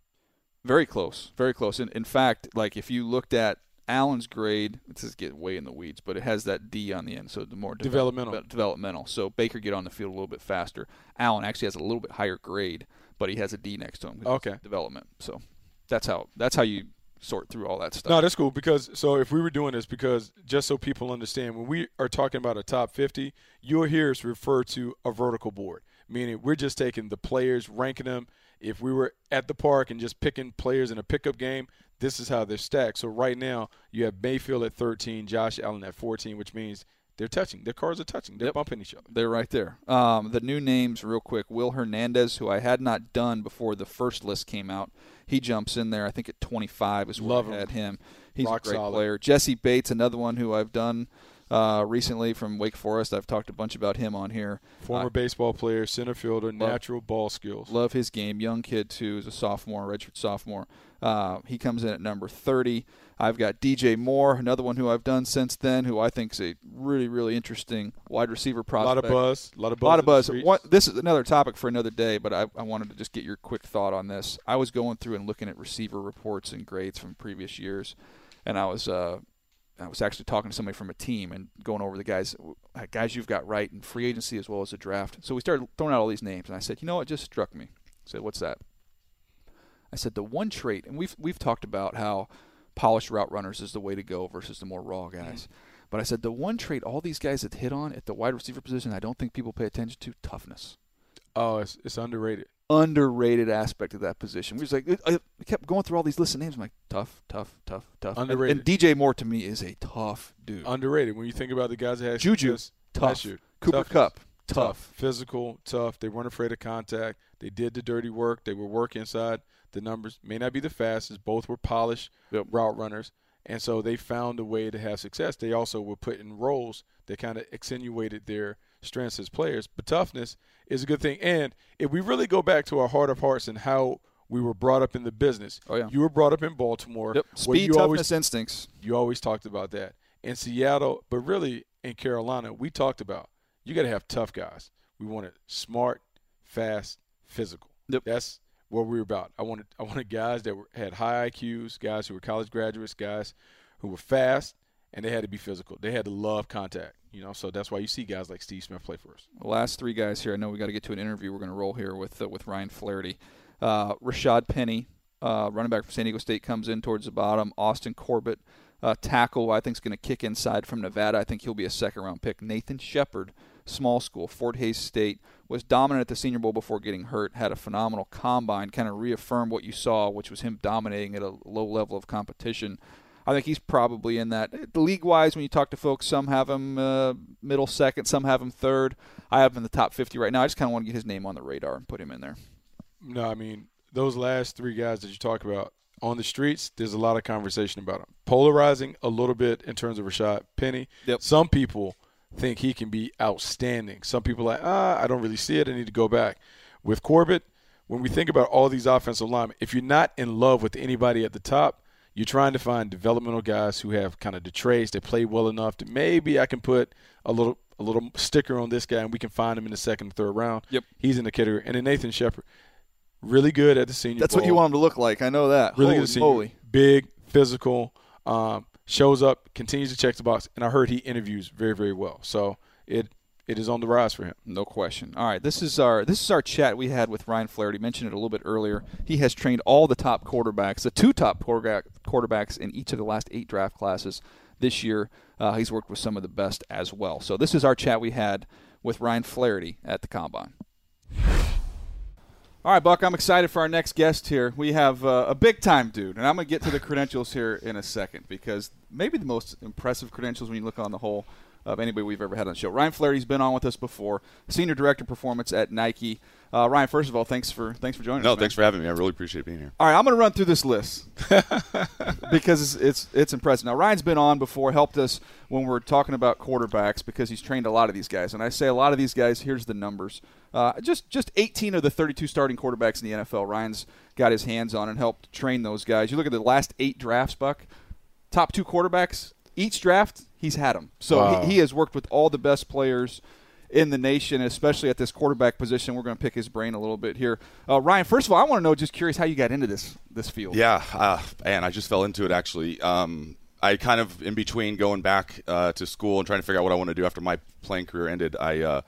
Speaker 3: Very close, very close. In, in fact, like if you looked at Allen's grade, it's just get way in the weeds, but it has that D on the end, so the more
Speaker 4: Developmental.
Speaker 3: de- developmental. So Baker get on the field a little bit faster. Allen actually has a little bit higher grade, but he has a D next to him.
Speaker 4: Okay.
Speaker 3: development. So that's how that's how you sort through all that stuff.
Speaker 4: No, that's cool because so if we were doing this because just so people understand when we are talking about a top 50, you'll hear us refer to a vertical board, meaning we're just taking the players, ranking them. If we were at the park and just picking players in a pickup game, this is how they're stacked. So right now you have Mayfield at 13, Josh Allen at 14, which means they're touching. Their cars are touching. They're
Speaker 3: Yep.
Speaker 4: bumping each other.
Speaker 3: They're right there. Um, the new names, real quick. Will Hernandez, who I had not done before the first list came out, he jumps in there. I think at 25 is where
Speaker 4: Love
Speaker 3: I
Speaker 4: him.
Speaker 3: had him. He's
Speaker 4: Rock
Speaker 3: a great
Speaker 4: solid.
Speaker 3: player. Jessie Bates, another one who I've done uh, recently from Wake Forest. I've talked a bunch about him on here.
Speaker 4: Former
Speaker 3: Uh,
Speaker 4: baseball player, center fielder, natural ball skills.
Speaker 3: Love his game. Young kid too. Is a sophomore, redshirt sophomore. Uh, he comes in at number 30. I've got DJ Moore, another one who I've done since then, who I think is a really, really interesting wide receiver prospect.
Speaker 4: A lot of buzz. A lot of
Speaker 3: A
Speaker 4: buzz.
Speaker 3: lot of buzz. this is another topic for another day, but I, I wanted to just get your quick thought on this. I was going through and looking at receiver reports and grades from previous years, and I was uh, I was actually talking to somebody from a team and going over the guys uh, guys you've got right in free agency as well as the draft. So we started throwing out all these names, and I said, you know what, just struck me. I said, what's that? I said the one trait, and we've we've talked about how polished route runners is the way to go versus the more raw guys. But I said the one trait all these guys have hit on at the wide receiver position, I don't think people pay attention to toughness.
Speaker 4: Oh, it's, it's underrated.
Speaker 3: Underrated aspect of that position. We was like, I kept going through all these lists of names. I'm like, tough, tough, tough, tough.
Speaker 4: Underrated.
Speaker 3: And, DJ Moore to me is a tough dude.
Speaker 4: Underrated. When you think about the guys that had
Speaker 3: Juju, tough.
Speaker 4: year.
Speaker 3: Cooper
Speaker 4: Toughness.
Speaker 3: Kupp, tough.
Speaker 4: physical, tough. They weren't afraid of contact. They did the dirty work. They were work inside the numbers. May not be the fastest. Both were polished
Speaker 3: Yep.
Speaker 4: route runners, and so they found a way to have success. They also were put in roles that kind of accentuated their strengths as players. But toughness is a good thing. And if we really go back to our heart of hearts and how we were brought up in the business,
Speaker 3: Oh, yeah.
Speaker 4: you were brought up in Baltimore.
Speaker 3: Yep. Speed,
Speaker 4: you
Speaker 3: toughness,
Speaker 4: always
Speaker 3: instincts.
Speaker 4: you always talked about that. In Seattle, but really in Carolina, we talked about you got to have tough guys. We wanted smart, fast, physical.
Speaker 3: Yep.
Speaker 4: That's what we were about. I wanted I wanted guys that were, had high IQs, guys who were college graduates, guys who were fast, and they had to be physical. They had to love contact. You know, so that's why you see guys like Steve Smith play for us.
Speaker 3: The last three guys here. I know we got to get to an interview. We're going to roll here with uh, with Ryan Flaherty. Uh, Rashad Penny, uh, running back from San Diego State, comes in towards the bottom. Austin Corbett, uh, tackle, I think is going to kick inside from Nevada. I think he'll be a second round pick. Nathan Shepherd, small school, Fort Hays State, was dominant at the Senior Bowl before getting hurt. Had a phenomenal combine, kind of reaffirmed what you saw, which was him dominating at a low level of competition. I think he's probably in that league wise. When you talk to folks, some have him uh, middle second, some have him third. I have him in the top 50 right now. I just kind of want to get his name on the radar and put him in there.
Speaker 4: No, I mean those last three guys that you talk about on the streets. There's a lot of conversation about them. Polarizing a little bit in terms of Rashad Penny.
Speaker 3: Yep.
Speaker 4: Some people think he can be outstanding. Some people are like, ah, I don't really see it. I need to go back. With Corbett, when we think about all these offensive linemen, if you're not in love with anybody at the top, you're trying to find developmental guys who have kind of the traits that play well enough that maybe I can put a little a little sticker on this guy and we can find him in the second and third round.
Speaker 3: Yep.
Speaker 4: He's in the category. And then Nathan Shepherd, really good at the senior
Speaker 7: That's what you want him to look like. I know that.
Speaker 4: Really
Speaker 7: Holy
Speaker 4: good at senior.
Speaker 7: moly.
Speaker 4: Big, physical, um, shows up, continues to check the box, and I heard he interviews very, very well. So it it is on the rise for him.
Speaker 3: No question. All right, this is our this is our chat we had with Ryan Flaherty. Mentioned it a little bit earlier. He has trained all the top quarterbacks, the two top quarterback, quarterbacks in each of the last eight draft classes this year. Uh, he's worked with some of the best as well. So this is our chat we had with Ryan Flaherty at the combine. All right, Buck, I'm excited for our next guest here. We have uh, a big time dude, and I'm going to get to the credentials here in a second because maybe the most impressive credentials when you look on the whole of anybody we've ever had on the show. Ryan Flaherty's been on with us before, senior director of performance at Nike. Uh, Ryan, first of all, thanks for thanks for joining
Speaker 8: No,
Speaker 3: us. man.
Speaker 8: thanks for having me. I really appreciate being here.
Speaker 3: All right, I'm going to run through this list because it's, it's it's impressive. Now, Ryan's been on before, helped us when we are talking about quarterbacks because he's trained a lot of these guys. And I say a lot of these guys. Here's the numbers: uh, just just 18 of the 32 starting quarterbacks in the NFL. Ryan's got his hands on and helped train those guys. You look at the last eight drafts, Buck. Top two quarterbacks each draft, he's had them. So
Speaker 4: Wow.
Speaker 3: he, he has worked with all the best players in the nation, especially at this quarterback position. We're going to pick his brain a little bit here. Uh, Ryan, first of all, I want to know, just curious, how you got into this this field.
Speaker 8: Yeah, uh, man, I just fell into it actually. Um, I kind of in between going back uh, to school and trying to figure out what I want to do after my playing career ended. I uh,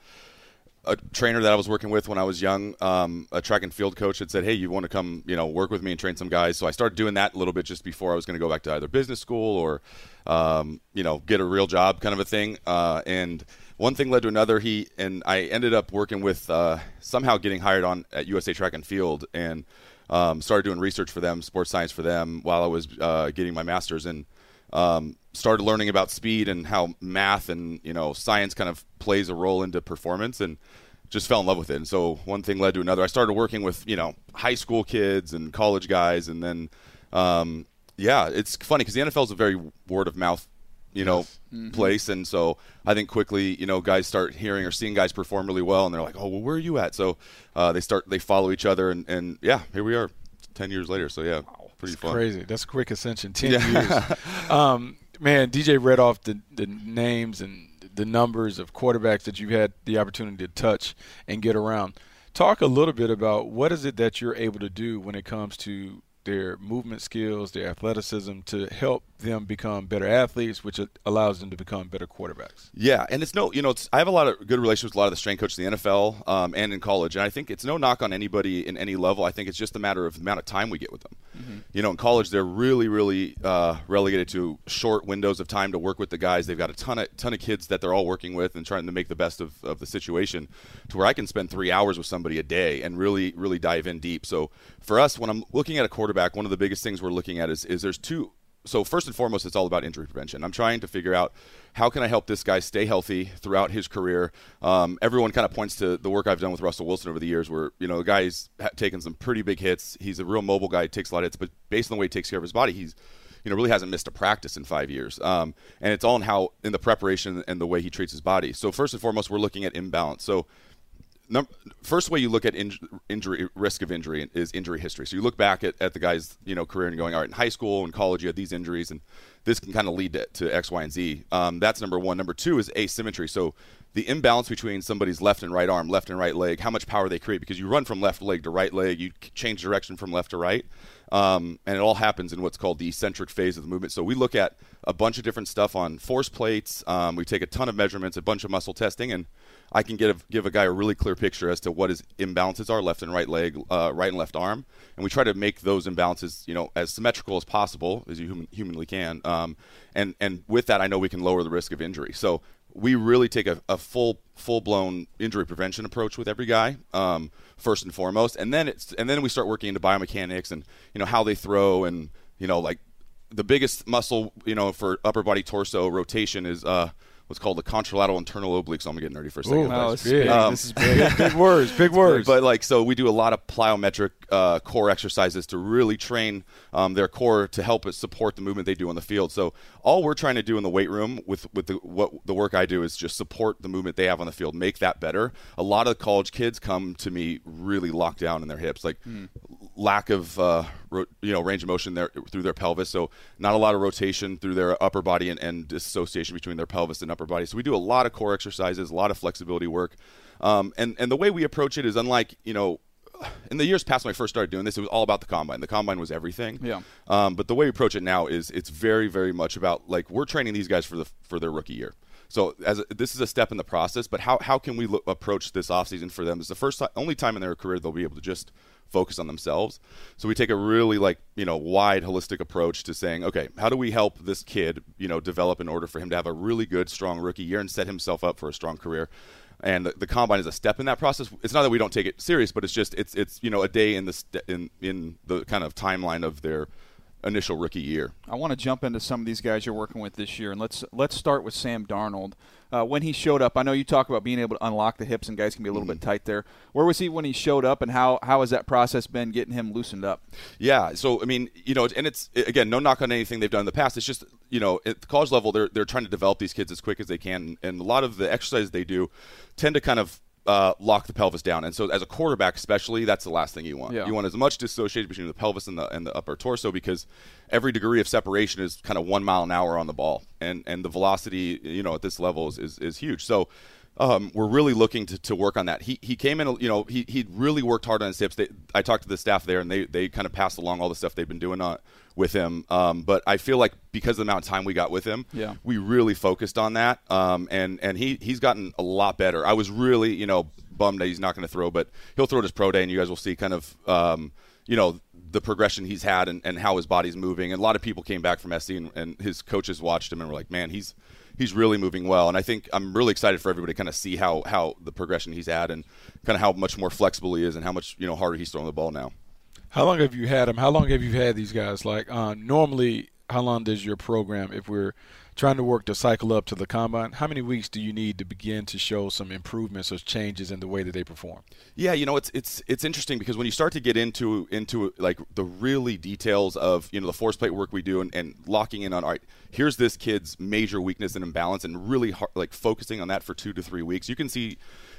Speaker 8: a trainer that I was working with when I was young, um, a track and field coach, had said, "Hey, you want to come, you know, work with me and train some guys?" So I started doing that a little bit just before I was going to go back to either business school or, um, you know, get a real job, kind of a thing. Uh, and one thing led to another. He and I ended up working with uh, somehow getting hired on at USA Track and Field and um, started doing research for them, sports science for them, while I was uh, getting my master's and um, started learning about speed and how math and you know science kind of plays a role into performance and just fell in love with it. And so one thing led to another. I started working with you know high school kids and college guys, and then um, yeah, it's funny because the NFL is a very word of mouth you know place, and so I think quickly you know guys start hearing or seeing guys perform really well, and they're like, oh well, where are you at? So uh, they start they follow each other, and, and yeah, here we are, ten years later. So yeah, pretty fun.
Speaker 4: Crazy. That's a quick ascension. Ten
Speaker 8: Yeah.
Speaker 4: years. Um, man, DJ read off the, the names and the numbers of quarterbacks that you've had the opportunity to touch and get around. Talk a little bit about what is it that you're able to do when it comes to their movement skills, their athleticism, to help them become better athletes, which allows them to become better quarterbacks.
Speaker 8: Yeah, and it's no, you know, it's, I have a lot of good relationships with a lot of the strength coaches in the NFL um, and in college, and I think it's no knock on anybody in any level. I think it's just a matter of the amount of time we get with them. You know, in college, they're really, really uh, relegated to short windows of time to work with the guys. They've got a ton of ton of kids that they're all working with and trying to make the best of, of the situation, to where I can spend three hours with somebody a day and really, really dive in deep. So for us, when I'm looking at a quarterback, one of the biggest things we're looking at is is there's two so first and foremost, it's all about injury prevention. I'm trying to figure out how can I help this guy stay healthy throughout his career. Um, everyone kind of points to the work I've done with Russell Wilson over the years, where you know the guy's taken some pretty big hits. He's a real mobile guy, takes a lot of hits, but based on the way he takes care of his body, he's you know really hasn't missed a practice in five years. Um, and it's all in how in the preparation and the way he treats his body. So first and foremost, we're looking at imbalance. So First way you look at inj- injury risk of injury is injury history. So you look back at, at the guy's you know career and going, all right, in high school and college you had these injuries, and this can kind of lead to, to X, Y, and Z. Um, that's number one. Number two is asymmetry. So the imbalance between somebody's left and right arm, left and right leg, how much power they create because you run from left leg to right leg, you change direction from left to right, um, and it all happens in what's called the eccentric phase of the movement. So we look at a bunch of different stuff on force plates. Um, we take a ton of measurements, a bunch of muscle testing, and I can give give a guy a really clear picture as to what his imbalances are, left and right leg, uh, right and left arm, and we try to make those imbalances, you know, as symmetrical as possible as you human, humanly can. Um, and and with that, I know we can lower the risk of injury. So we really take a, a full full blown injury prevention approach with every guy, um, first and foremost, and then it's and then we start working into biomechanics and you know how they throw and you know like the biggest muscle you know for upper body torso rotation is uh, what's called the contralateral internal obliques. So I'm gonna get nerdy for a second.
Speaker 4: Ooh,
Speaker 3: Oh,
Speaker 8: guys.
Speaker 3: this is big.
Speaker 8: Um,
Speaker 3: this is big.
Speaker 4: big words, big words.
Speaker 8: But like, so we do a lot of plyometric uh, core exercises to really train um, their core to help it support the movement they do on the field. So all we're trying to do in the weight room with with the, what the work I do is just support the movement they have on the field, make that better. A lot of college kids come to me really locked down in their hips, like lack of uh, ro- you know range of motion there through their pelvis. So not a lot of rotation through their upper body and, and dissociation between their pelvis and upper body. So we do a lot of core exercises, a lot of flexibility work, um, and and the way we approach it is unlike you know. In the years past, when I first started doing this, it was all about the combine. The combine was everything.
Speaker 3: Yeah.
Speaker 8: Um, but the way we approach it now is it's very, very much about like we're training these guys for the for their rookie year. So as a, this is a step in the process, but how, how can we approach this offseason for them? Is the first time, only time in their career they'll be able to just focus on themselves. So we take a really like you know wide holistic approach to saying, okay, how do we help this kid you know develop in order for him to have a really good strong rookie year and set himself up for a strong career. And the, the combine is a step in that process. It's not that we don't take it serious, but it's just it's it's you know a day in the st- in in the kind of timeline of their initial rookie year.
Speaker 3: I want to jump into some of these guys you're working with this year, and let's let's start with Sam Darnold. Uh, when he showed up, I know you talk about being able to unlock the hips, and guys can be a little bit tight there. Where was he when he showed up, and how how has that process been getting him loosened up?
Speaker 8: Yeah. So I mean, you know, and it's again, no knock on anything they've done in the past. It's just you know, at the college level, they're they're trying to develop these kids as quick as they can, and a lot of the exercises they do tend to kind of uh, lock the pelvis down. And so, as a quarterback, especially, that's the last thing you want.
Speaker 3: Yeah.
Speaker 8: You want as much dissociation between the pelvis and the and the upper torso because every degree of separation is kind of one mile an hour on the ball, and and the velocity, you know, at this level is is, is huge. So. Um, we're really looking to, to work on that. He, he came in, you know, he, he really worked hard on his hips. They, I talked to the staff there, and they, they kind of passed along all the stuff they've been doing on, with him. Um, but I feel like because of the amount of time we got with him,
Speaker 3: Yeah.
Speaker 8: we really focused on that. Um, and and he he's gotten a lot better. I was really you know bummed that he's not going to throw, but he'll throw at his pro day, and you guys will see kind of um, you know the progression he's had and, and how his body's moving. And a lot of people came back from SC, and, and his coaches watched him and were like, man, he's he's really moving well. And I think I'm really excited for everybody to kind of see how how the progression he's had and kind of how much more flexible he is and how much you know harder he's throwing the ball now.
Speaker 4: How long have you had him? How long have you had these guys? Like uh, normally, how long does your program, if we're trying to work to cycle up to the combine, how many weeks do you need to begin to show some improvements or changes in the way that they perform?
Speaker 8: Yeah, you know, it's it's it's interesting because when you start to get into into like the really details of you know the force plate work we do and, and locking in on all right, here's this kid's major weakness and imbalance, and really hard, like focusing on that for two to three weeks, you can see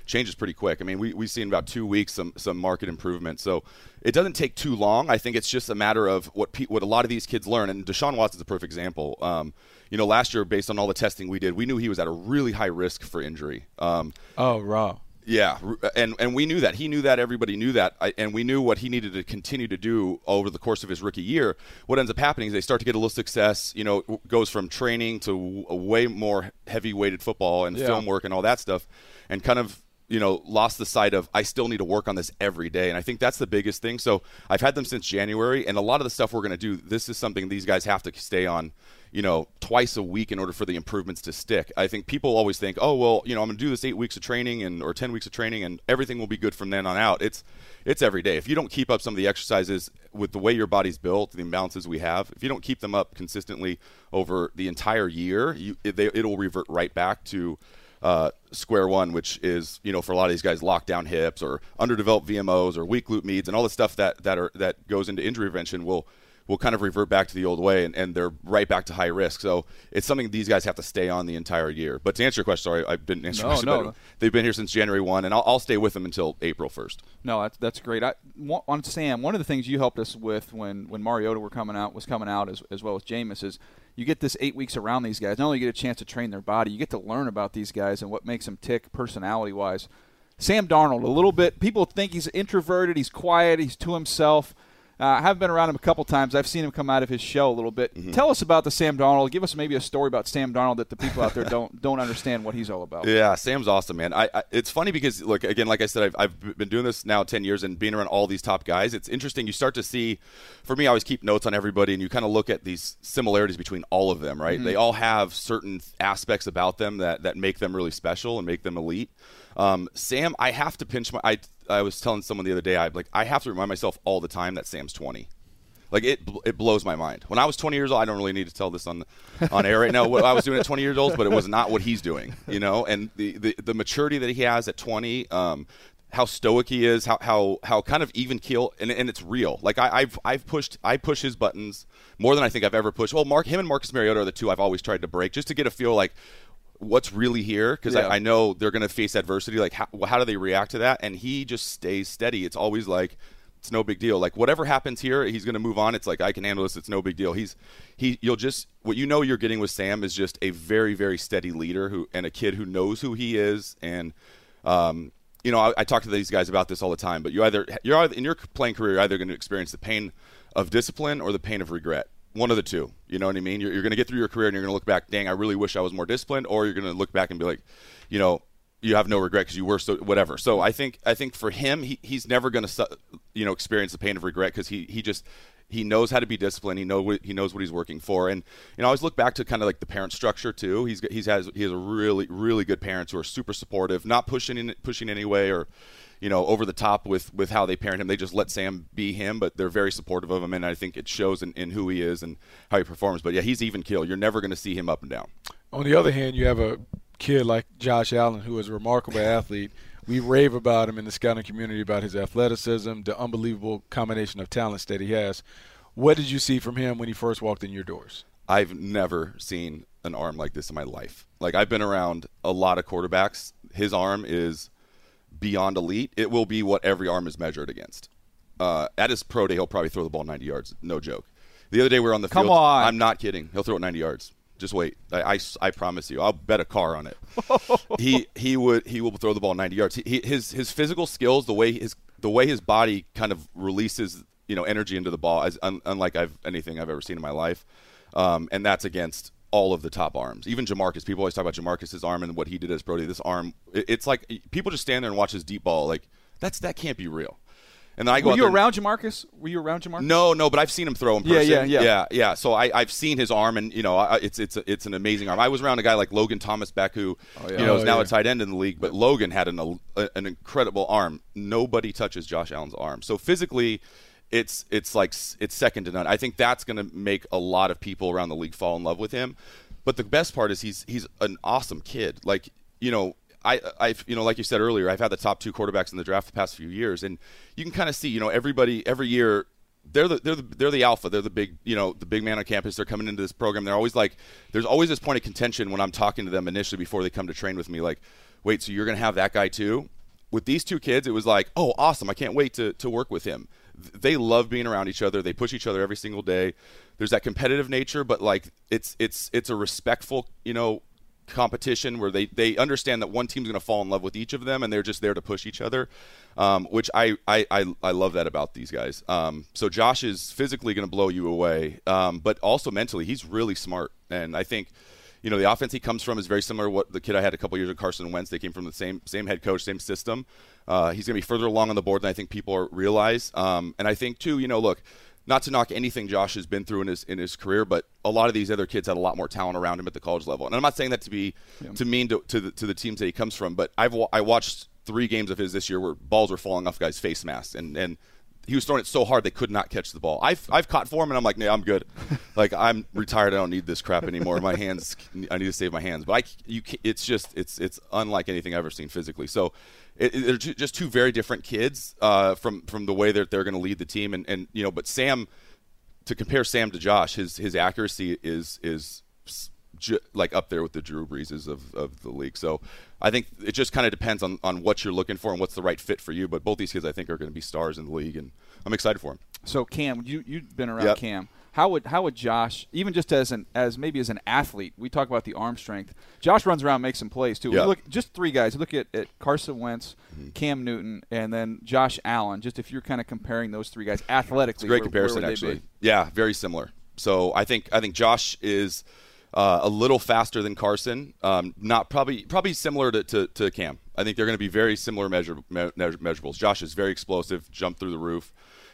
Speaker 8: changes pretty quick. I mean, we we've seen about two weeks some some market improvement. So it doesn't take too long. I think it's just a matter of what pe- what a lot of these kids learn. And Deshaun Watson's a perfect example. Um, you know, last year based on all the testing we did, we knew he was at a really high risk for injury. Um,
Speaker 4: Oh, raw.
Speaker 8: yeah, and and we knew that. He knew that. Everybody knew that, I, and we knew what he needed to continue to do over the course of his rookie year. What ends up happening is they start to get a little success. You know, goes from training to way more heavy-weighted football and
Speaker 4: Yeah.
Speaker 8: film work and all that stuff, and kind of you know lost the sight of I still need to work on this every day. And I think that's the biggest thing. So I've had them since January, and a lot of the stuff we're going to do. This is something these guys have to stay on you know, twice a week in order for the improvements to stick. I think people always think, oh well, you know, I'm going to do this eight weeks of training and or ten weeks of training, and everything will be good from then on out. It's it's every day. If you don't keep up some of the exercises with the way your body's built, the imbalances we have, if you don't keep them up consistently over the entire year, you it, they, it'll revert right back to uh, square one, which is you know for a lot of these guys lockdown hips or underdeveloped VMOs or weak glute medians and all the stuff that that are that goes into injury prevention will will kind of revert back to the old way and, and they're right back to high risk. So it's something these guys have to stay on the entire year. But to answer your question, sorry, I didn't answer
Speaker 3: No,
Speaker 8: your question.
Speaker 3: no.
Speaker 8: They've been here since January 1, and I'll, I'll stay with them until April 1st.
Speaker 3: No, that's that's great. I, on Sam, one of the things you helped us with when when Mariota were coming out was coming out as as well as Jameis is you get this eight weeks around these guys. Not only you get a chance to train their body, you get to learn about these guys and what makes them tick personality wise. Sam Darnold, a little bit. People think he's introverted. He's quiet. He's to himself. Uh, I have been around him a couple times. I've seen him come out of his shell a little bit.
Speaker 8: Mm-hmm.
Speaker 3: Tell us about the Sam Darnold. Give us maybe a story about Sam Darnold that the people out there don't don't understand what he's all about.
Speaker 8: Yeah, Sam's awesome, man. I, I it's funny because look again, like I said, I've, I've been doing this now ten years and being around all these top guys. It's interesting. You start to see, for me, I always keep notes on everybody, and you kind of look at these similarities between all of them. Right? They all have certain aspects about them that that make them really special and make them elite. Um, Sam, I have to pinch my. I I was telling someone the other day, I like I have to remind myself all the time that Sam's twenty. Like it, it blows my mind. When I was 20 years old, I don't really need to tell this on on air right now. What I was doing at 20 years old, but it was not what he's doing. You know, and the the, the maturity that he has at 20, um, how stoic he is, how how how kind of even keel, and, and it's real. Like I, have I've pushed I push his buttons more than I think I've ever pushed. Well, Mark him and Marcus Mariota are the two I've always tried to break just to get a feel like what's really here because yeah. I, I, know they're going to face adversity. Like, how, how do they react to that? And he just stays steady. It's always like, it's no big deal. Like whatever happens here, he's going to move on. It's like I can handle this. It's no big deal. He's he. You'll just what you know you're getting with Sam is just a very very steady leader who and a kid who knows who he is. And um, you know I, I talk to these guys about this all the time. But you either you're either, in your playing career you're either going to experience the pain of discipline or the pain of regret one of the two. You know what I mean? You're, you're going to get through your career and you're going to look back, dang, I really wish I was more disciplined, or you're going to look back and be like, you know, you have no regret because you were so whatever. So I think I think for him, he, he's never going to you know experience the pain of regret because he he just he knows how to be disciplined. He know he knows what he's working for, and you know I always look back to kind of like the parent structure too. He's he's has he has really really good parents who are super supportive, not pushing in, pushing any way or you know, over the top with with how they parent him. They just let Sam be him, but they're very supportive of him, and I think it shows in, in who he is and how he performs. But yeah, he's even kill. You're never going to see him up and down.
Speaker 4: On the other hand, you have a kid like Josh Allen who is a remarkable athlete. We rave about him in the scouting community about his athleticism, the unbelievable combination of talents that he has. What did you see from him when he first walked in your doors?
Speaker 8: I've never seen an arm like this in my life. Like I've been around a lot of quarterbacks. His arm is beyond elite, it will be what every arm is measured against. Uh, at his pro day, he'll probably throw the ball 90 yards. No joke. The other day we were on the
Speaker 3: Come
Speaker 8: field.
Speaker 3: On.
Speaker 8: I'm not kidding. He'll throw it 90 yards. Just wait. I, I, I promise you. I'll bet a car on it. he he would he will throw the ball 90 yards. He, he, his his physical skills, the way his the way his body kind of releases you know energy into the ball, is un, unlike I've anything I've ever seen in my life. Um, and that's against all of the top arms. Even Jamarcus, people always talk about Jamarcus's arm and what he did as Brody. This arm, it's like people just stand there and watch his deep ball. Like that's that can't be real. And then I go.
Speaker 3: Were you around Jamarcus? Were you around Jamarcus?
Speaker 8: No, no, but I've seen him throw in
Speaker 3: person. Yeah, yeah,
Speaker 8: yeah, yeah, yeah. So I, have seen his arm, and you know, I, it's it's it's an amazing arm. I was around a guy like Logan Thomas back who oh, yeah. you know is oh, now yeah. a tight end in the league, but Logan had an a, an incredible arm. Nobody touches Josh Allen's arm. So physically, it's it's like it's second to none. I think that's going to make a lot of people around the league fall in love with him. But the best part is he's he's an awesome kid. Like you know, I I've you know like you said earlier, I've had the top two quarterbacks in the draft the past few years, and you can kind of see you know everybody every year. They're the, they're the they're the alpha. They're the big you know the big man on campus. They're coming into this program. They're always like there's always this point of contention when I'm talking to them initially before they come to train with me. Like, wait, so you're gonna have that guy too? With these two kids, it was like, oh, awesome! I can't wait to to work with him. They love being around each other. They push each other every single day there's that competitive nature, but like it's it's it's a respectful, you know, competition where they they understand that one team's going to fall in love with each of them, and they're just there to push each other. Um, which I, I, I I love that about these guys. Um, so Josh is physically going to blow you away, um, but also mentally, he's really smart, and I think. You know the offense he comes from is very similar to what the kid I had a couple years of Carson Wentz. They came from the same same head coach, same system. Uh, he's going to be further along on the board than I think people realize. Um, and I think too, you know, look, not to knock anything Josh has been through in his in his career, but a lot of these other kids had a lot more talent around him at the college level. And I'm not saying that to be yeah. to mean to, to the, to the teams that he comes from, but I've I watched three games of his this year where balls were falling off guys' face masks, and and he was throwing it so hard they could not catch the ball. I've I've caught for him, and I'm like, nah, I'm good. like I'm retired. I don't need this crap anymore. My hands, I need to save my hands. But I, you, it's just it's it's unlike anything I've ever seen physically. So it, it, they're just two very different kids uh, from from the way that they're going to lead the team, and and you know, but Sam to compare Sam to Josh, his his accuracy is is ju- like up there with the Drew Breeses of, of the league. So I think it just kind of depends on, on what you're looking for and what's the right fit for you. But both these kids, I think, are going to be stars in the league, and I'm excited for them.
Speaker 3: So Cam, you you've been around yep. Cam. How would how would Josh, even just as an as maybe as an athlete, we talk about the arm strength. Josh runs around, makes some plays too.
Speaker 8: Yep.
Speaker 3: Look, just three guys. Look at, at Carson Wentz, mm-hmm. Cam Newton, and then Josh Allen. Just if you're kind of comparing those three guys athletically,
Speaker 8: it's a great
Speaker 3: where,
Speaker 8: comparison
Speaker 3: where
Speaker 8: actually. Yeah, very similar. So I think I think Josh is uh, a little faster than Carson. Um, not probably probably similar to, to, to Cam. I think they're going to be very similar measure, me- measurables. Josh is very explosive, jump through the roof.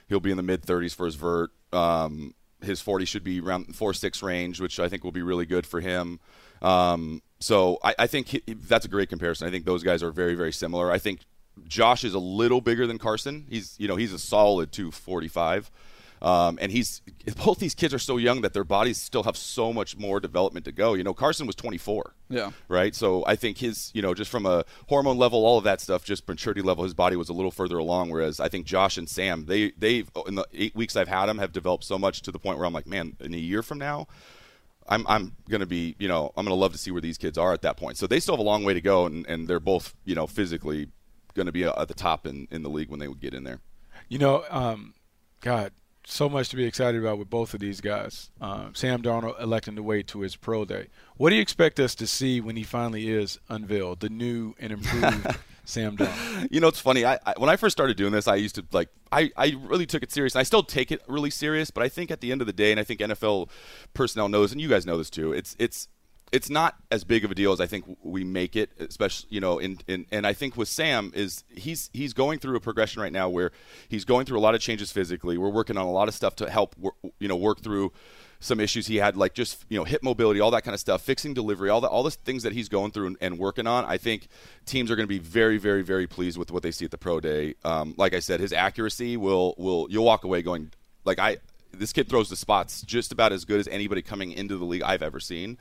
Speaker 8: He'll be in the mid 30s for his vert. Um, his 40 should be around four six range, which I think will be really good for him. Um, so I, I think he, that's a great comparison. I think those guys are very very similar. I think Josh is a little bigger than Carson. He's you know he's a solid 245. Um, and he's both these kids are so young that their bodies still have so much more development to go. You know, Carson was 24.
Speaker 3: Yeah.
Speaker 8: Right. So I think his, you know, just from a hormone level, all of that stuff, just maturity level, his body was a little further along. Whereas I think Josh and Sam, they they in the eight weeks I've had them have developed so much to the point where I'm like, man, in a year from now. I'm, I'm going to be, you know, I'm going to love to see where these kids are at that point. So they still have a long way to go, and, and they're both, you know, physically going to be at the top in, in the league when they would get in there.
Speaker 4: You know, um, God, so much to be excited about with both of these guys. Um, Sam Darnold electing to wait to his pro day. What do you expect us to see when he finally is unveiled, the new and improved Sam Darnold?
Speaker 8: You know, it's funny. I, I, when I first started doing this, I used to like I, I really took it serious. And I still take it really serious, but I think at the end of the day, and I think NFL personnel knows, and you guys know this too. It's it's it's not as big of a deal as I think we make it, especially you know. In, in and I think with Sam is he's he's going through a progression right now where he's going through a lot of changes physically. We're working on a lot of stuff to help you know work through some issues he had, like just you know hip mobility, all that kind of stuff, fixing delivery, all the all the things that he's going through and, and working on. I think teams are going to be very, very, very pleased with what they see at the pro day. Um, like I said, his accuracy will will you'll walk away going like I this kid throws the spots just about as good as anybody coming into the league I've ever seen.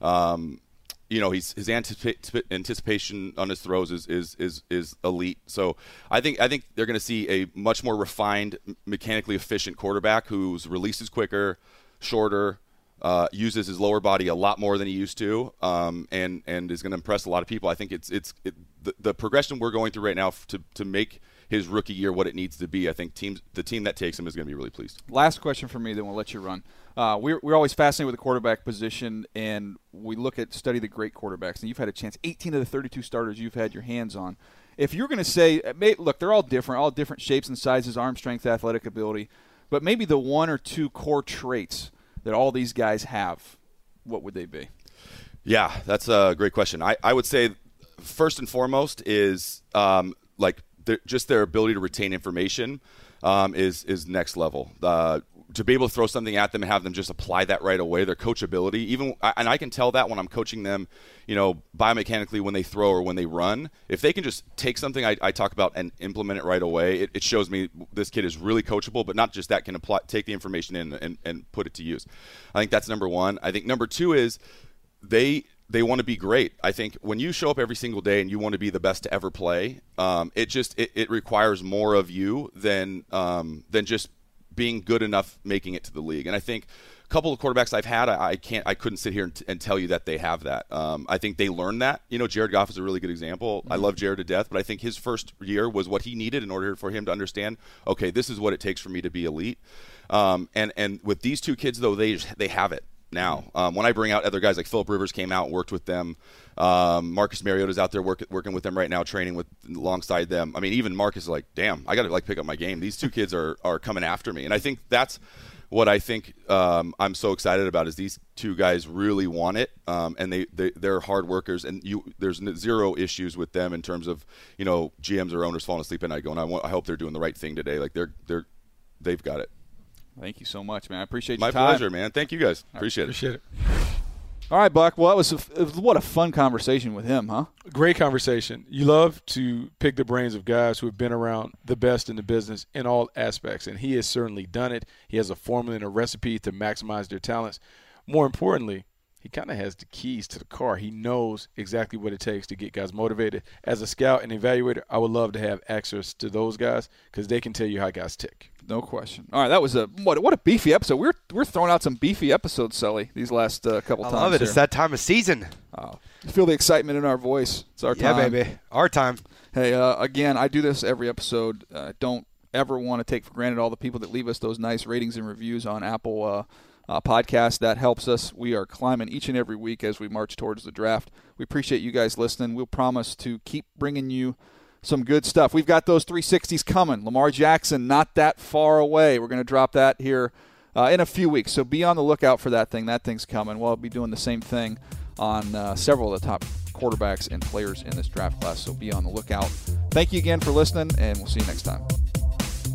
Speaker 8: Um, you know, he's his anticipa- anticipation on his throws is, is is is elite. So I think I think they're going to see a much more refined, mechanically efficient quarterback whose release is quicker, shorter, uh, uses his lower body a lot more than he used to, um, and and is going to impress a lot of people. I think it's it's it, the, the progression we're going through right now to to make his rookie year what it needs to be. I think teams the team that takes him is going to be really pleased.
Speaker 3: Last question for me, then we'll let you run. Uh, we're, we're always fascinated with the quarterback position, and we look at study the great quarterbacks. And you've had a chance, 18 of the 32 starters you've had your hands on. If you're going to say, uh, look, they're all different, all different shapes and sizes, arm strength, athletic ability, but maybe the one or two core traits that all these guys have, what would they be?
Speaker 8: Yeah, that's a great question. I, I would say first and foremost is um, like just their ability to retain information um, is is next level. Uh, to be able to throw something at them and have them just apply that right away, their coachability, even and I can tell that when I'm coaching them, you know, biomechanically when they throw or when they run, if they can just take something I, I talk about and implement it right away, it, it, shows me this kid is really coachable. But not just that, can apply, take the information in and, and put it to use. I think that's number one. I think number two is they they want to be great. I think when you show up every single day and you want to be the best to ever play, um, it just it, it, requires more of you than um, than just being good enough making it to the league. And I think a couple of quarterbacks I've had, I, I can't, I couldn't sit here and, t- and, tell you that they have that. Um, I think they learned that. You know, Jared Goff is a really good example. Mm-hmm. I love Jared to death, but I think his first year was what he needed in order for him to understand. Okay, this is what it takes for me to be elite. Um, and and with these two kids though, they they have it now. Um, when I bring out other guys like Philip Rivers came out and worked with them. Um, Marcus Mariota's out there work, working with them right now, training with alongside them. I mean, even Marcus is like, damn, I got to like pick up my game. These two kids are are coming after me, and I think that's what I think um, I'm so excited about is these two guys really want it, um, and they, they they're hard workers, and you there's zero issues with them in terms of you know GMs or owners falling asleep at night going, I, want, I hope they're doing the right thing today. Like they're they're they've got it.
Speaker 3: Thank you so much, man. I appreciate
Speaker 8: my
Speaker 3: time.
Speaker 8: My pleasure, man. Thank you guys. Appreciate
Speaker 4: it. Appreciate it.
Speaker 3: All right, Buck. Well, that was, a, was, what a fun conversation with him, huh?
Speaker 4: Great conversation. You love to pick the brains of guys who have been around the best in the business in all aspects, and he has certainly done it. He has a formula and a recipe to maximize their talents. More importantly, he kind of has the keys to the car. He knows exactly what it takes to get guys motivated. As a scout and evaluator, I would love to have access to those guys because they can tell you how guys tick.
Speaker 3: No question. All right, that was a what, what a beefy episode. We're we're throwing out some beefy episodes, Sully, these last uh, couple
Speaker 5: I
Speaker 3: times.
Speaker 5: love it.
Speaker 3: Here.
Speaker 5: It's that time of season.
Speaker 3: Oh, feel the excitement in our voice. It's our
Speaker 5: yeah,
Speaker 3: time.
Speaker 5: baby. Our time.
Speaker 3: Hey, uh, again, I do this every episode. Uh, don't ever want to take for granted all the people that leave us those nice ratings and reviews on Apple uh, uh, podcast. That helps us. We are climbing each and every week as we march towards the draft. We appreciate you guys listening. We'll promise to keep bringing you some good stuff. We've got those 360s coming. Lamar Jackson, not that far away. We're going to drop that here uh, in a few weeks. So be on the lookout for that thing. That thing's coming. We'll be doing the same thing on uh, several of the top quarterbacks and players in this draft class. So be on the lookout. Thank you again for listening, and we'll see you next time.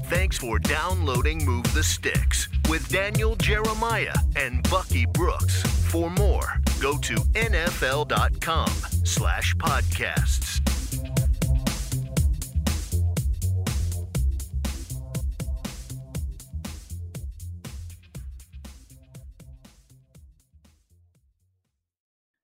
Speaker 2: Thanks for downloading Move the Sticks with Daniel Jeremiah and Bucky Brooks. For more, go to nfl.com slash podcasts.